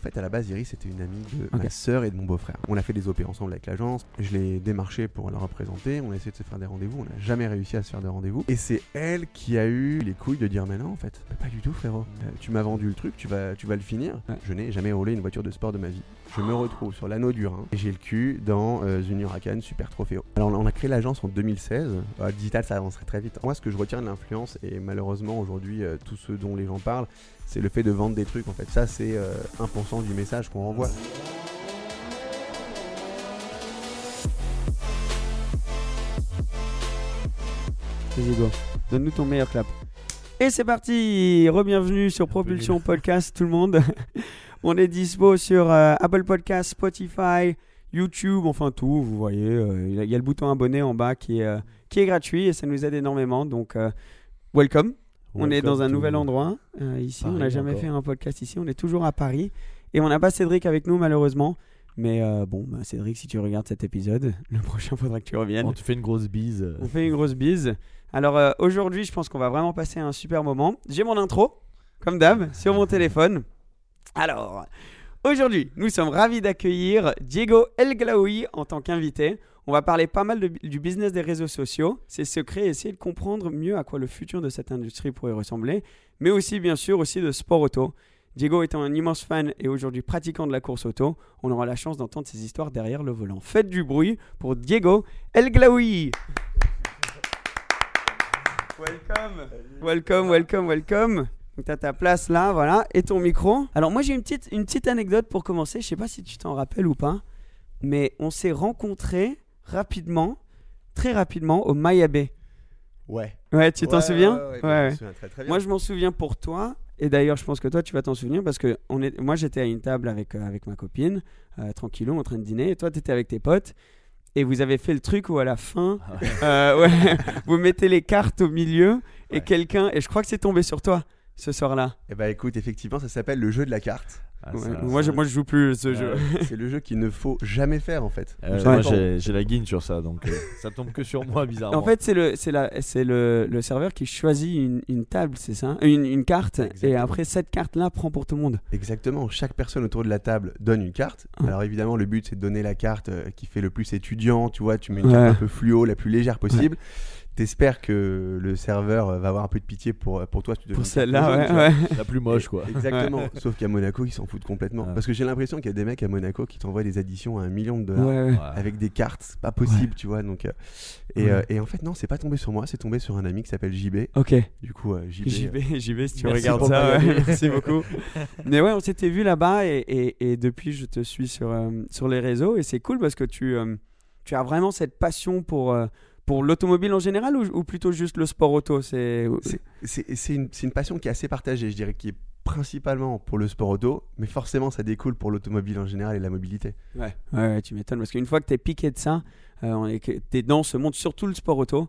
En fait, à la base, Iris était une amie de ma sœur et de mon beau-frère. On a fait des OP ensemble avec l'agence. Je l'ai démarché pour la représenter. On a essayé de se faire des rendez-vous. On n'a jamais réussi à se faire des rendez-vous. Et c'est elle qui a eu les couilles de dire Mais non, en fait, pas du tout, frérot. Euh, tu m'as vendu le truc, tu vas, tu vas le finir. Ouais. Je n'ai jamais roulé une voiture de sport de ma vie. Je me retrouve sur l'anneau du Rhin et j'ai le cul dans euh, une Huracan Super Trofeo. Alors, on a créé l'agence en 2016. Euh, le digital, ça avancerait très vite. Moi, ce que je retiens de l'influence, et malheureusement, aujourd'hui, euh, tout ce dont les gens parlent, c'est le fait de vendre des trucs en fait. Ça, c'est euh, 1% du message qu'on renvoie. Vas-y, go. Donne-nous ton meilleur clap. Et c'est parti Rebienvenue sur Propulsion Podcast, tout le monde. On est dispo sur euh, Apple Podcast, Spotify, YouTube, enfin tout, vous voyez. euh, Il y, a- il y a le bouton abonné en bas qui est, euh, qui est gratuit et ça nous aide énormément. Donc, welcome. On est dans un nouvel endroit ici. on n'a jamais encore. fait un podcast ici. On est toujours à Paris. Et on n'a pas Cédric avec nous, malheureusement. Mais euh, bon, bah, Cédric, si tu regardes cet épisode, le prochain faudra que tu reviennes. On te fait une grosse bise. On fait une grosse bise. Alors euh, aujourd'hui, je pense qu'on va vraiment passer un super moment. J'ai mon intro, comme d'hab, sur mon téléphone. Alors, aujourd'hui, nous sommes ravis d'accueillir Diego El Glaoui en tant qu'invité. On va parler pas mal de- du business des réseaux sociaux, ses secrets, essayer de comprendre mieux à quoi le futur de cette industrie pourrait ressembler, mais aussi bien sûr aussi de sport auto. Diego étant un immense fan et aujourd'hui pratiquant de la course auto, on aura la chance d'entendre ses histoires derrière le volant. Faites du bruit pour Diego El Glaoui. Welcome. Welcome, welcome, welcome. Donc t'as ta place là, voilà, et ton micro. Alors moi j'ai une petite, une petite anecdote pour commencer. Je sais pas si tu t'en rappelles ou pas, mais on s'est rencontrés rapidement, très rapidement au Mayabé. Ouais. Ouais, tu t'en Ouais, souviens ouais, ouais, Ouais, je souviens très, très bien. Moi je m'en souviens pour toi. Et d'ailleurs, je pense que toi, tu vas t'en souvenir parce que on est, moi, j'étais à une table avec, euh, avec ma copine, euh, tranquillou, en train de dîner. Et toi, tu étais avec tes potes. Et vous avez fait le truc où à la fin, euh, ouais, vous mettez les cartes au milieu et Ouais. quelqu'un, et je crois que c'est tombé sur toi ce soir-là. Eh bah écoute, effectivement, ça s'appelle le jeu de la carte. Ah, Ouais, ça- moi, je, moi, je joue plus ce Ouais. jeu. c'est le jeu qu'il ne faut jamais faire en fait. Euh, moi, j'ai j'ai la guine sur ça, donc euh, ça tombe que sur moi, bizarrement. En fait, c'est le, c'est la, c'est le, le serveur qui choisit une, une table, c'est ça une, une carte. Et après, cette carte-là prend pour tout le monde. Exactement, chaque personne autour de la table donne une carte. Ah. Alors évidemment, le but c'est de donner la carte euh, qui fait le plus étudiant, tu vois, tu mets une Ouais. carte un peu fluo, la plus légère possible. T'espères que le serveur va avoir un peu de pitié pour, pour toi. si tu donnes Pour celle-là, ouais, la plus moche, quoi. Exactement. Sauf qu'à Monaco, ils s'en foutent complètement. Ouais. Parce que j'ai l'impression qu'il y a des mecs à Monaco qui t'envoient des additions à un million de dollars. Avec des cartes, pas possible, tu vois. Donc, euh, et, Ouais. euh, et en fait, non, c'est pas tombé sur moi, c'est tombé sur un ami qui s'appelle JB. Ok. Du coup, euh, JB. Euh, vais si tu Merci regardes ça. Merci beaucoup. Mais ouais, on s'était vu là-bas et, et- et depuis, je te suis sur, euh, sur les réseaux et c'est cool parce que tu, euh, tu as vraiment cette passion pour, euh, pour l'automobile en général ou, ou plutôt juste le sport auto c'est... Une, c'est une passion qui est assez partagée, je dirais, qui est principalement pour le sport auto, mais forcément ça découle pour l'automobile en général et la mobilité. Ouais, ouais, ouais, tu m'étonnes parce qu'une fois que tu es piqué de ça euh, tu es dans ce monde, surtout le sport auto,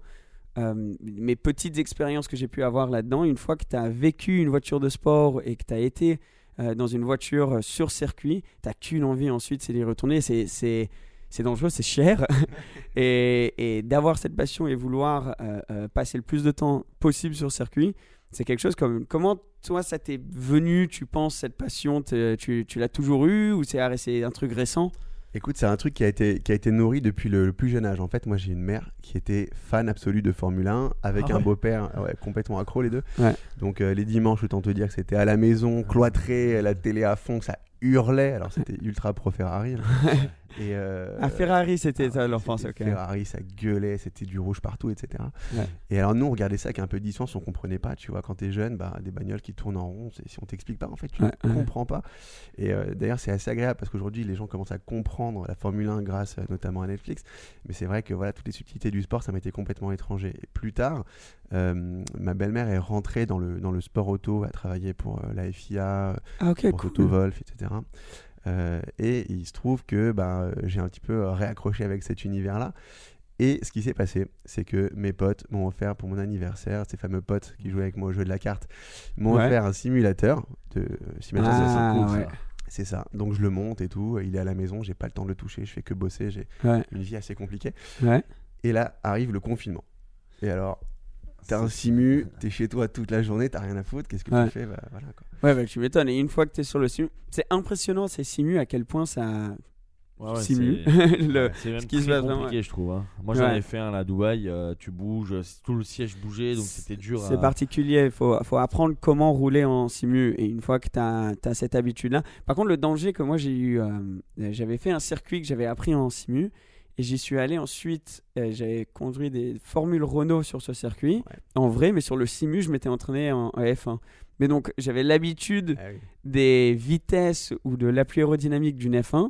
euh, mes petites expériences que j'ai pu avoir là-dedans, une fois que tu as vécu une voiture de sport et que tu as été euh, dans une voiture euh, sur circuit, tu n'as qu'une envie ensuite, c'est d'y retourner. C'est, c'est, dangereux, c'est cher. et et d'avoir cette passion et vouloir euh, euh, passer le plus de temps possible sur circuit, c'est quelque chose comme. Comment toi ça t'est venu, tu penses, cette passion tu, tu l'as toujours eu ou c'est, un truc récent? Écoute, c'est un truc qui a été, qui a été nourri depuis le, le plus jeune âge. En fait, moi, j'ai une mère qui était fan absolue de Formule 1, avec Ah un ouais. beau-père ouais, complètement accro, les deux. Ouais. Donc, euh, les dimanches, autant te dire que c'était à la maison, cloîtré, la télé à fond, ça hurlait. Alors, c'était ultra pro Ferrari. là. Et, euh, Ah, Ferrari, c'était ah, ça l'enfance, c'était ok. Ferrari, ça gueulait, c'était du rouge partout, etc. Ouais. Et alors nous, on regardait ça avec un peu de distance, on comprenait pas, tu vois, quand t'es jeune, bah, des bagnoles qui tournent en rond, si on t'explique pas, en fait, tu ne ouais. comprends pas. Et euh, d'ailleurs, c'est assez agréable parce qu'aujourd'hui, les gens commencent à comprendre la Formule 1 grâce euh, notamment à Netflix. Mais c'est vrai que voilà, toutes les subtilités du sport, ça m'était complètement étranger. Et plus tard, ma belle-mère est rentrée dans le, dans le sport auto, elle travaillait pour euh, la FIA, Ah, ok, pour cool. Autovolf, etc. Euh, et il se trouve que bah, j'ai un petit peu euh, réaccroché avec cet univers-là. Et ce qui s'est passé, c'est que mes potes m'ont offert pour mon anniversaire, ces fameux potes qui jouaient avec moi au jeu de la carte, m'ont Ouais. offert un simulateur de simulateur de Ah, ouais. C'est ça. Donc je le monte et tout. Il est à la maison, j'ai pas le temps de le toucher, je fais que bosser, j'ai Ouais, une vie assez compliquée. Et là arrive le confinement. Et alors, t'as un simu, t'es chez toi toute la journée, t'as rien à foutre, qu'est-ce que tu fais? Bah, voilà, quoi. Ouais, bah, tu m'étonnes. Et une fois que tu es sur le simu, c'est impressionnant ces simu à quel point ça Ouais, c'est- le. C'est même ce qui se très passe vraiment, compliqué, je trouve. hein. Moi, j'en ai fait un à Dubaï. euh, tu bouges, euh, tout le siège bougeait, donc c'était dur. C'est à... particulier, il faut, faut apprendre comment rouler en simu. Et une fois que tu as, cette habitude-là. Par contre, le danger que moi j'ai eu, euh, j'avais fait un circuit que j'avais appris en simu. Et j'y suis allé ensuite, j'avais conduit des formules Renault sur ce circuit, Ouais. en vrai, mais sur le simu, je m'étais entraîné en, en F1. Mais donc, j'avais l'habitude Ah oui. des vitesses ou de l'appui aérodynamique d'une F1.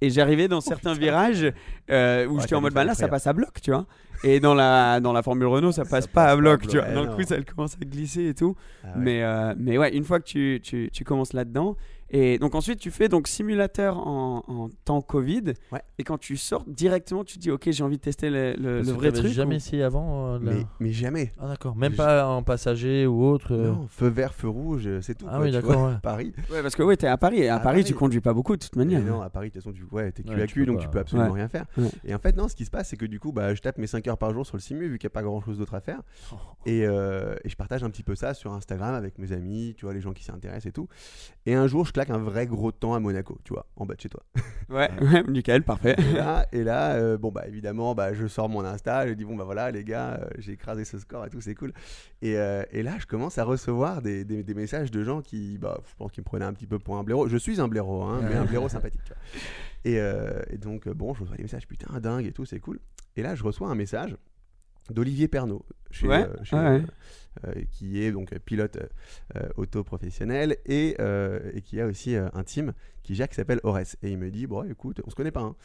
Et j'arrivais dans certains virages euh, où Ouais, j'étais en mode bah là ça passe à bloc, tu vois. Et dans la, dans la Formule Renault, ça passe pas passe à pas bloc, à tu vois. bloc. D'un coup, ça commence à glisser et tout. Ah ouais. Mais, euh, mais ouais, une fois que tu, tu, tu commences là-dedans. Et donc ensuite, tu fais donc simulateur en, en temps Covid. Ouais. Et quand tu sors directement, tu te dis ok, j'ai envie de tester le, vrai truc. jamais ou- essayé avant euh, la- mais, mais jamais. Ah, d'accord. Même pas en passager ou autre. euh. Non, feu vert, feu rouge, c'est tout. Ah quoi, oui, d'accord. ouais. Paris. Ouais, parce que ouais, t'es à Paris. Et à, À Paris, tu Paris. conduis pas beaucoup de toute manière. Mais non, à Paris, de toute façon, tu ouais, t'es cul Ouais, à tu donc pas. tu peux absolument Ouais. rien faire. Ouais. Et en fait, non, ce qui se passe, c'est que du coup, bah, je tape mes 5 heures par jour sur le simu, vu qu'il n'y a pas grand chose d'autre à faire. Et, euh, et je partage un petit peu ça sur Instagram avec mes amis, tu vois, les gens qui s'y intéressent et tout. Et un jour, je claque un vrai gros temps à Monaco, tu vois, en bas de chez toi. Ouais, ouais, nickel, parfait. Et là, et là euh, bon, bah, évidemment, bah, je sors mon Insta, je dis, bon, bah voilà, les gars, euh, j'ai écrasé ce score et tout, c'est cool. Et, et là, je commence à recevoir des, des- des messages de gens qui, bah, je pense qu'ils me prenaient un petit peu pour un blaireau. Je suis un blaireau, hein, mais un blaireau sympathique, tu vois. Et, euh, et donc, bon, je reçois des messages, putain, dingue et tout, c'est cool. Et là, je reçois un message d'Olivier Pernaud, chez, Ouais, euh, chez, ouais, euh, euh, qui est donc pilote euh, euh, auto professionnel et, euh, et qui a aussi euh, un team qui gère qui s'appelle Ores. Et il me dit Bon, écoute, on se connaît pas. hein.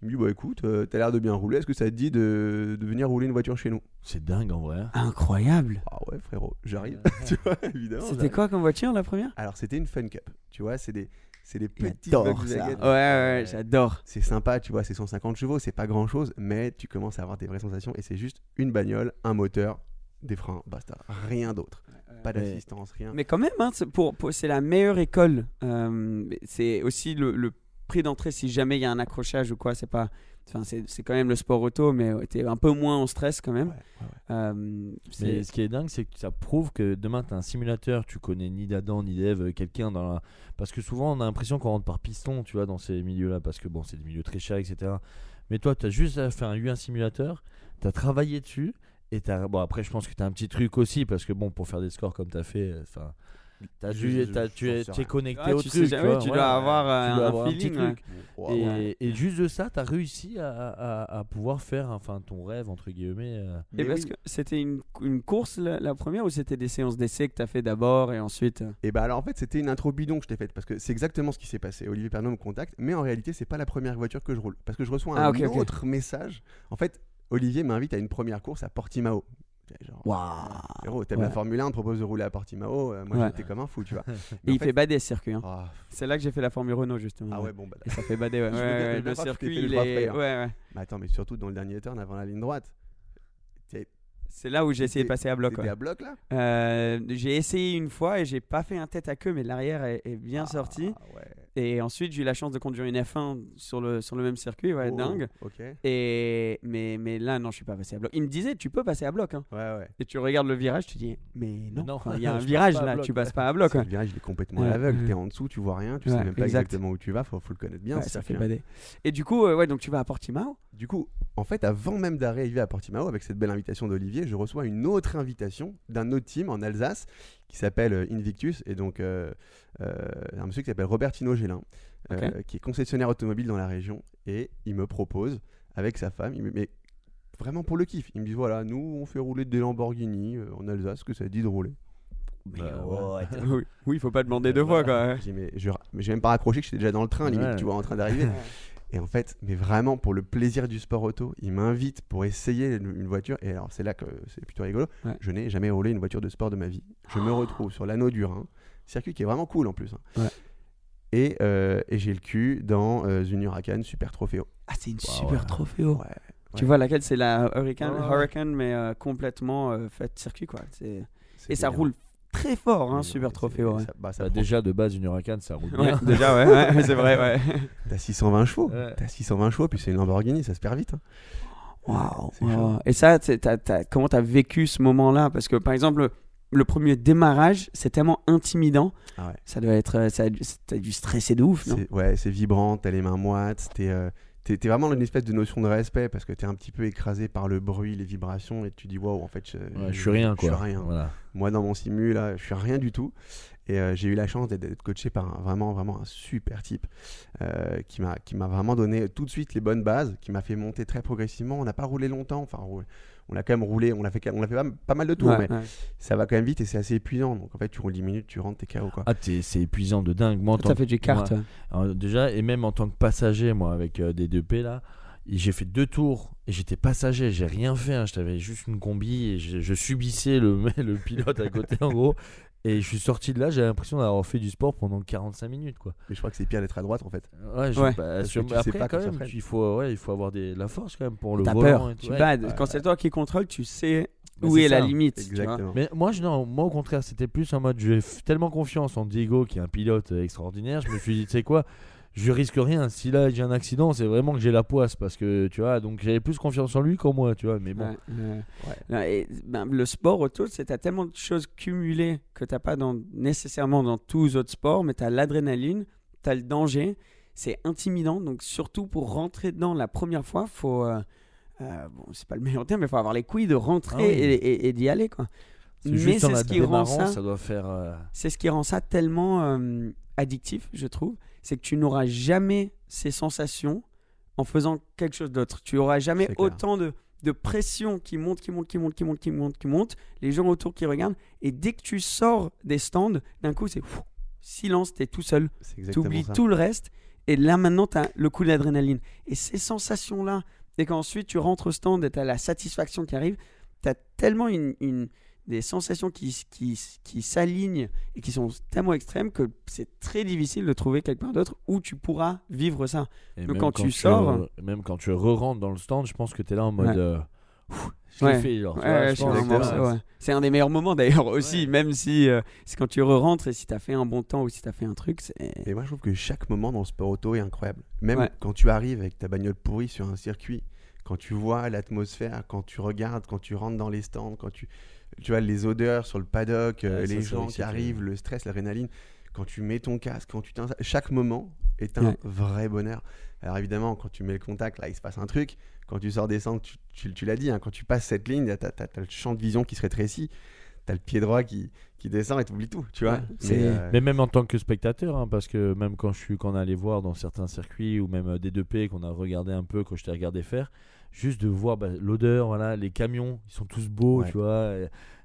Il me dit Bon, écoute, euh, t'as l'air de bien rouler, est-ce que ça te dit de, de venir rouler une voiture chez nous? C'est dingue en vrai. Incroyable. Ah ouais, frérot, j'arrive. tu vois, évidemment. C'était quoi comme voiture la première? Alors, c'était une Fun Cup. Tu vois, c'est des, c'est des petits J'adore ça. Volkswagen. Ouais, ouais, j'adore. C'est sympa, tu vois, c'est 150 chevaux, c'est pas grand chose, mais tu commences à avoir des vraies sensations et c'est juste une bagnole, un moteur, des freins, basta, rien d'autre. Pas d'assistance, rien. Mais quand même, hein, c'est pour, pour- c'est la meilleure école. Euh, c'est aussi le, le prix d'entrée si jamais il y a un accrochage ou quoi. C'est pas. Enfin, c'est, c'est quand même le sport auto, mais ouais, t'es un peu moins en stress quand même. Ouais, ouais, ouais. Euh, Mais ce qui est dingue, c'est que ça prouve que demain, tu as un simulateur, tu connais ni d'Adam ni d'Eve, quelqu'un dans la. Parce que souvent, on a l'impression qu'on rentre par piston, tu vois, dans ces milieux-là, parce que bon, c'est des milieux très chers, etc. Mais toi, tu as juste fait un, eu un simulateur, tu as travaillé dessus, et t'as. Bon, après, je pense que tu as un petit truc aussi, parce que bon, pour faire des scores comme tu as fait, euh, enfin. Dû, t'as- je- tu es, connecté Ouais, au tu truc. sais jamais, vois, tu dois avoir, Tu dois un avoir petit feeling, truc. Et, et juste de ça, tu as réussi à, à- à pouvoir faire enfin, ton rêve, entre guillemets. euh. Et Mais parce oui. que c'était une, une course la, la première ou c'était des séances d'essai que tu as fait d'abord et ensuite euh, Et bah alors en fait c'était une intro bidon que je t'ai faite parce que c'est exactement ce qui s'est passé. Olivier Pernaud me contacte, mais en réalité c'est pas la première voiture que je roule parce que je reçois un Ah, ok. autre message. En fait Olivier m'invite à une première course à Portimao. Genre, Waouh frérot, t'aimes Ouais. la Formule 1, on te propose de rouler à Portimao. euh, moi Ouais. j'étais comme un fou, tu vois. Et Mais en il fait bader ce circuit. hein. Ah, C'est là que j'ai fait la Formule Renault justement. ah ouais bon bah. Et ça fait bader, ouais. Le circuit, fait il est. frayeur. Ouais, ouais. Mais attends mais surtout dans le dernier turn avant la ligne droite. C'est là où j'ai essayé de passer à bloc. À bloc là? Euh, j'ai essayé une fois et j'ai pas fait un tête à queue, mais l'arrière est, est bien sorti. Ah, ouais. Et ensuite, j'ai eu la chance de conduire une F1 sur le, sur le même circuit, ouais, Oh, dingue. Ok. Et, mais, mais là, non, je suis pas passé à bloc. Il me disait, tu peux passer à bloc. Hein. Ouais, ouais. Et tu regardes le virage, tu dis, mais non, enfin, il y a un virage là, tu ouais. passes pas à bloc. Le virage, il est complètement Ouais, ouais. T'es en dessous, tu vois rien, tu sais même pas exact. exactement où tu vas. Faut, faut le connaître bien. Ça fait bader. Et du coup, euh, ouais, donc tu vas à Portimao. Du coup, en fait, avant même d'arriver à Portimao, avec cette belle invitation d'Olivier, je reçois une autre invitation d'un autre team en Alsace qui s'appelle euh, Invictus et donc euh, euh, un monsieur qui s'appelle Robertino Gélin, euh, qui est concessionnaire automobile dans la région et il me propose avec sa femme, il me- mais vraiment pour le kiff, il me dit voilà, nous on fait rouler des Lamborghini euh, en Alsace, que ça dit de rouler. Mais Bah, ouais. oui, oui, il faut pas demander deux fois quoi. Dit, mais je- mais j'ai même pas raccroché que j'étais déjà dans le train, limite, Ouais. tu vois, en train d'arriver. Et en fait, mais vraiment pour le plaisir du sport auto, il m'invite pour essayer une, voiture. Et alors c'est là que c'est plutôt rigolo. Ouais. Je n'ai jamais roulé une voiture de sport de ma vie. Je me retrouve sur l'anneau du Rhin, circuit qui est vraiment cool en plus. hein. Ouais. Et, euh, et j'ai le cul dans euh, une Huracan Super Trophéo. Ah, c'est une Wow, super ouais. trophéo. Ouais. Tu vois laquelle c'est la Hurricane. Hurricane mais euh, complètement euh, faite circuit quoi. Et ça roule très fort, hein, super trophéo. Ouais. ça- bah, ça Bah, déjà de base une Huracan ça roule Ouais, bien. déjà ouais, ouais, c'est vrai ouais. T'as 620 chevaux. Ouais. T'as 620 chevaux, puis c'est une Lamborghini, ça se perd vite. hein. Et ça, t'as- t'as- t'as- comment t'as vécu ce moment-là? Parce que par exemple, le, premier démarrage, c'est tellement intimidant. Ah ouais. Ça doit être, euh, ça a dû- t'as dû stresser de ouf, non? C'est- Ouais, c'est vibrant, t'as les mains moites, t'es euh, t'es- vraiment une espèce de notion de respect parce que t'es un petit peu écrasé par le bruit, les vibrations et tu dis waouh, en fait, je, Ouais, je suis rien je quoi. suis rien. Voilà. Moi, dans mon simu, là, je suis rien du tout. Et euh, j'ai eu la chance d'être- d'être coaché par un, vraiment, vraiment un super type euh, qui m'a qui m'a vraiment donné tout de suite les bonnes bases, qui m'a fait monter très progressivement. On n'a pas roulé longtemps, enfin, roulé- on a quand même roulé, on a fait, on a fait pas, pas mal de tours, Ouais, mais ouais. ça va quand même vite et c'est assez épuisant. Donc en fait, tu roules 10 minutes, tu rentres, t'es KO quoi. Ah t'es- c'est épuisant de dingue. Moi, en T'as fait ouais. Alors, déjà, et même en tant que passager, moi, avec euh, des 2P là, j'ai fait deux tours et j'étais passager, j'ai rien fait, hein, j'avais juste une combi et je, je subissais le, le pilote à côté en gros. Et je suis sorti de là, j'ai l'impression d'avoir fait du sport pendant 45 minutes quoi. Mais je crois que c'est pire d'être à droite en fait. Ouais, je- Ouais. bah, sur- que tu sais après pas quand même, il faut, ouais, il faut avoir des, la force quand même pour le T'as volant. peur, et tout. tu Ouais. bades. ouais, Quand c'est toi qui contrôle, tu sais où est la limite. tu vois. Exactement. Mais moi, je, non, moi, au contraire, c'était plus en mode, j'ai tellement confiance en Diego, qui est un pilote euh, extraordinaire. Je me suis dit, tu sais quoi, je risque rien. Si là j'ai un accident, c'est vraiment que j'ai la poisse, parce que tu vois, donc j'avais plus confiance en lui qu'en moi, tu vois. Mais bon, Ouais, ouais. Ouais, et, ben, le sport auto, c'est t'as tellement de choses cumulées que t'as pas dans, nécessairement dans tous les autres sports, mais t'as l'adrénaline, t'as le danger, c'est intimidant. Donc surtout pour rentrer dedans la première fois, faut euh, euh, bon, c'est pas le meilleur terme, mais faut avoir les couilles de rentrer Ah oui. et, et- et d'y aller quoi. c'est Mais c'est ce qui rend démarrant, ça, ça doit faire. euh, c'est ce qui rend ça tellement euh, addictif, je trouve, c'est que tu n'auras jamais ces sensations en faisant quelque chose d'autre. Tu auras jamais autant de, de pression qui monte, qui monte, qui monte, qui monte, qui monte, qui monte, les gens autour qui regardent, et dès que tu sors des stands, d'un coup c'est silence, t'es tout seul, tu oublies ça. tout le reste, et là maintenant t'as le coup d'adrénaline. Et ces sensations-là, et qu'ensuite tu rentres au stand et t'as la satisfaction qui arrive, t'as tellement une, une- des sensations qui, qui, qui s'alignent et qui sont tellement extrêmes que c'est très difficile de trouver quelque part d'autre où tu pourras vivre ça. et Donc quand tu sors- même quand tu re-rentres dans le stand, je pense que tu es là en mode. Ouais. euh, ouf, je l'ai Ouais. fait, genre. Ouais, c'est un des meilleurs moments d'ailleurs aussi, Ouais. même si euh, c'est quand tu re-rentres et si tu as fait un bon temps ou si tu as fait un truc. Et moi, je trouve que chaque moment dans le sport auto est incroyable. Même Ouais. quand tu arrives avec ta bagnole pourrie sur un circuit, quand tu vois l'atmosphère, quand tu regardes, quand tu rentres dans les stands, quand tu, tu vois les odeurs sur le paddock, euh, Ouais, les gens qui arrivent, le stress, l'adrénaline, quand tu mets ton casque, quand tu chaque moment est un Ouais. vrai bonheur. Alors évidemment, quand tu mets le contact, là, il se passe un truc. Quand tu sors des stands, tu, tu- tu l'as dit, hein, quand tu passes cette ligne, tu as, le champ de vision qui se rétrécit, tu as le pied droit qui, qui descend et tu oublies tout, tu vois. Ouais, Mais, c'est- euh, Mais même en tant que spectateur, hein, parce que même quand je suis, quand on allait voir dans certains circuits ou même euh, des 2P qu'on a regardé un peu, quand je t'ai regardé faire, juste de voir bah, l'odeur, voilà, les camions, ils sont tous beaux, Ouais. tu vois,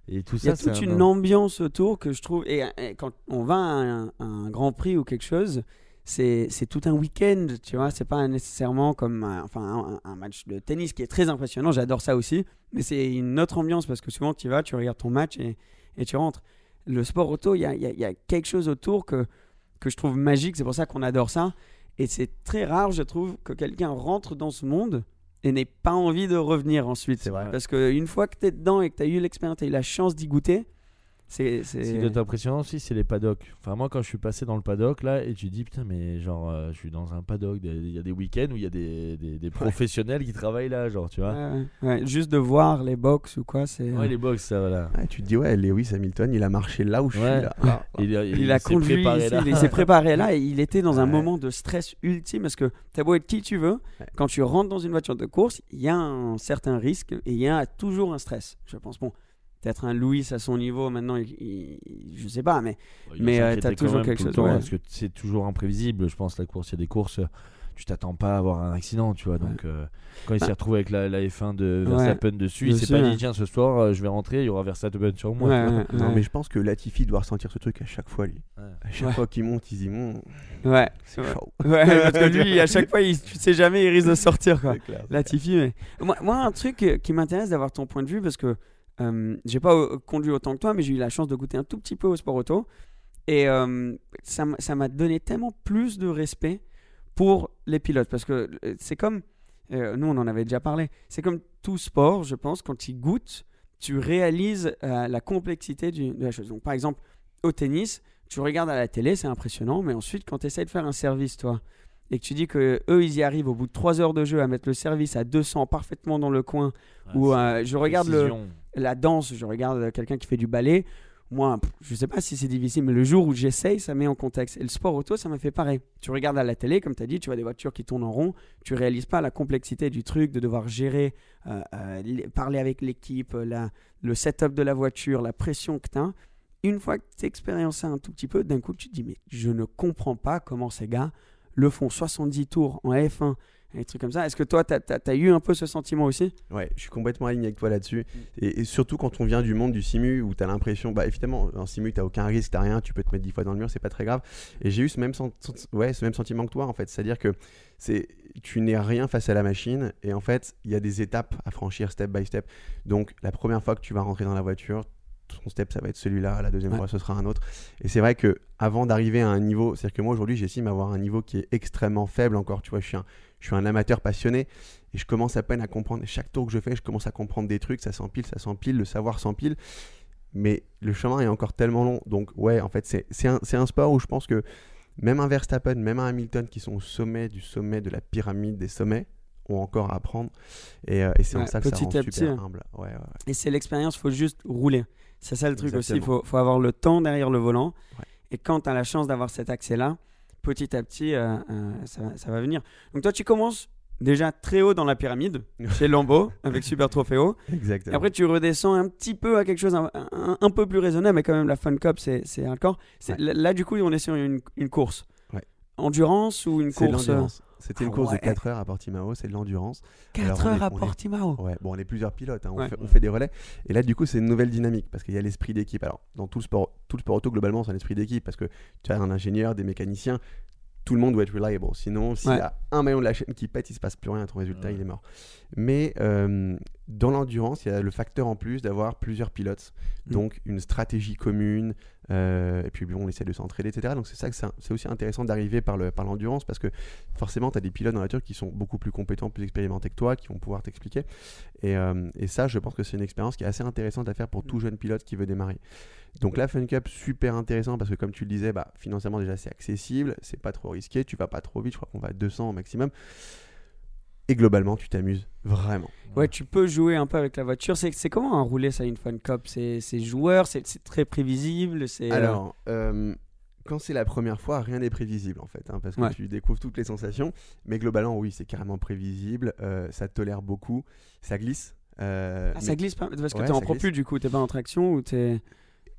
et, et tout Il y a ça. toute un- une ambiance autour que je trouve. Et, et quand on va à un, grand prix ou quelque chose, c'est tout un week-end, tu vois. C'est pas nécessairement comme un, enfin, un, un match de tennis qui est très impressionnant. J'adore ça aussi. Mais c'est une autre ambiance parce que souvent tu y vas, tu regardes ton match et, et tu rentres. Le sport auto, il y a, y a quelque chose autour que, que je trouve magique. C'est pour ça qu'on adore ça. Et c'est très rare, je trouve, que quelqu'un rentre dans ce monde et n'ait pas envie de revenir ensuite. C'est vrai. Parce qu'une fois que tu es dedans et que tu as eu l'expérience, tu as eu la chance d'y goûter, C'est, Ce qui c'est... impressionnant aussi, c'est les paddocks. Enfin, moi, quand je suis passé dans le paddock, là, et tu dis, putain, mais genre, euh, je suis dans un paddock, il y a des week-ends où il y a des, des, des professionnels qui travaillent là, genre, tu vois. Ouais, ouais. Juste de voir les box ou quoi, c'est. Ouais, les box, ça, voilà. Tu te dis, ouais, Lewis Hamilton, il a marché là où je suis là. Ah, ah. Il, Il, a s'est conduit, préparé là. il s'est préparé là et il était dans un moment de stress ultime parce que t'as beau être qui tu veux, quand tu rentres dans une voiture de course, il y a un certain risque et il y a toujours un stress. Je pense, bon, peut-être un Louis à son niveau maintenant, il, il- je sais pas, mais Il Mais, euh, t'as toujours quelque chose, temps, ouais. Parce que c'est toujours imprévisible, je pense, la course. Il y a des courses, tu t'attends pas à avoir un accident, tu vois. Donc, euh, quand il s'est Bah. retrouvé avec la, la F1 de Ouais. Verstappen dessus, il s'est pas ouais. dit, tiens, ce soir, euh, je vais rentrer, il y aura Verstappen sur moi. Ouais, ouais, Non, ouais. mais je pense que Latifi doit ressentir ce truc à chaque fois, lui. Ouais. À chaque Ouais. fois qu'il monte, il se dit, Hum, ouais, c'est Ouais. chaud. ouais, parce que lui, à chaque fois, il, tu sais jamais, il risque de sortir quoi. Latifi, mais moi, moi, un truc qui m'intéresse d'avoir ton point de vue parce que euh, j'ai pas euh, conduit autant que toi, mais j'ai eu la chance de goûter un tout petit peu au sport auto et euh, ça m'a donné tellement plus de respect pour les pilotes parce que euh, c'est comme euh, nous on en avait déjà parlé, c'est comme tout sport, je pense, quand tu goûtes, tu réalises la complexité du- de la chose. Donc par exemple au tennis, tu regardes à la télé, c'est impressionnant, mais ensuite quand tu essaies de faire un service, toi, et que tu dis que eux ils y arrivent au bout de 3 heures de jeu à mettre le service à 200 parfaitement dans le coin ou Ouais, je regarde le. La danse, je regarde quelqu'un qui fait du ballet. Moi, je sais pas si c'est difficile, mais le jour où j'essaye, ça met en contexte. Et le sport auto, ça m'a fait pareil. Tu regardes à la télé, comme tu as dit, tu vois des voitures qui tournent en rond, tu réalises pas la complexité du truc, de devoir gérer, euh, euh, parler avec l'équipe, euh, le setup de la voiture, la pression que tu as. Une fois que tu expériences ça un tout petit peu, d'un coup, tu te dis, mais je ne comprends pas comment ces gars le font 70 tours en F1, des trucs comme ça. Est-ce que toi, tu as, eu un peu ce sentiment aussi? Ouais, je suis complètement aligné avec toi là-dessus. Et, et surtout quand on vient du monde du simu où tu as l'impression, bah évidemment, en simu, tu aucun risque, tu rien, tu peux te mettre 10 fois dans le mur, c'est pas très grave. Et j'ai eu ce même, ouais, ce même sentiment que toi en fait. C'est-à-dire que c'est, tu n'es rien face à la machine et en fait, il y a des étapes à franchir step by step. Donc la première fois que tu vas rentrer dans la voiture, ton step ça va être celui-là, la deuxième Ouais. fois ce sera un autre. Et c'est vrai que avant d'arriver à un niveau, c'est-à-dire que moi aujourd'hui j'estime avoir un niveau qui est extrêmement faible encore, tu vois, je suis un, je suis un amateur passionné et je commence à peine à comprendre. Chaque tour que je fais, je commence à comprendre des trucs, ça s'empile, ça s'empile, le savoir s'empile. Mais le chemin est encore tellement long. Donc, ouais, en fait, c'est un, un sport où je pense que même un Verstappen, même un Hamilton qui sont au sommet du sommet de la pyramide des sommets ont encore à apprendre. Et, euh, et c'est en Ouais, ça que ça petit rend à super petit, hein. humble. Ouais. Et c'est l'expérience, faut juste rouler. C'est ça le truc aussi, il faut, faut avoir le temps derrière le volant. Et quand tu as la chance d'avoir cet accès-là, petit à petit, euh, euh, ça, va- ça va venir. Donc toi, tu commences déjà très haut dans la pyramide, chez Lambeau, avec Super Trofeo. Et Exactement. après, tu redescends un petit peu à quelque chose un, un- un peu plus raisonnable, mais quand même, la Fun Cup, c'est hardcore. Ouais. Là, du coup, on est sur une, une course. Ouais. Endurance ou une course C'était une Ah course ouais. de 4 heures à Portimao, c'est de l'endurance. 4 Alors, on heures est- à est- Portimao. Ouais, bon, on est plusieurs pilotes, hein, on, Ouais. fait, on fait des relais. Et là, du coup, c'est une nouvelle dynamique parce qu'il y a l'esprit d'équipe. Alors, dans tout le sport, tout le sport auto, globalement, c'est un esprit d'équipe parce que tu as un ingénieur, des mécaniciens, tout le monde doit être reliable. Sinon, s'il Ouais. y a un maillon de la chaîne qui pète, il se passe plus rien, ton résultat, Ouais. il est mort. Mais euh, dans l'endurance, il y a le facteur en plus d'avoir plusieurs pilotes, Mm. donc une stratégie commune, euh, et puis bon, on essaie de s'entraider, etc. Donc c'est ça que c'est aussi intéressant d'arriver par le- par l'endurance parce que forcément, tu as des pilotes dans la voiture qui sont beaucoup plus compétents, plus expérimentés que toi, qui vont pouvoir t'expliquer. Et, euh, et ça, je pense que c'est une expérience qui est assez intéressante à faire pour tout jeune pilote qui veut démarrer. Donc la Fun Cup, super intéressant parce que comme tu le disais, bah, financièrement déjà c'est accessible, c'est pas trop risqué, tu vas pas trop vite, je crois qu'on va à 200 au maximum. Et globalement, tu t'amuses vraiment. Ouais, tu peux jouer un peu avec la voiture. C'est comment un rouler ça une Fun Cup C'est joueur, c'est très prévisible. Euh, Alors, euh, quand c'est la première fois, rien n'est prévisible en fait, hein, parce que Ouais. tu découvres toutes les sensations. Mais globalement, oui, c'est carrément prévisible, euh, ça tolère beaucoup, ça glisse. euh, ah, ça glisse pas parce que Ouais, t'es en ça propulse du coup, t'es pas en traction ou t'es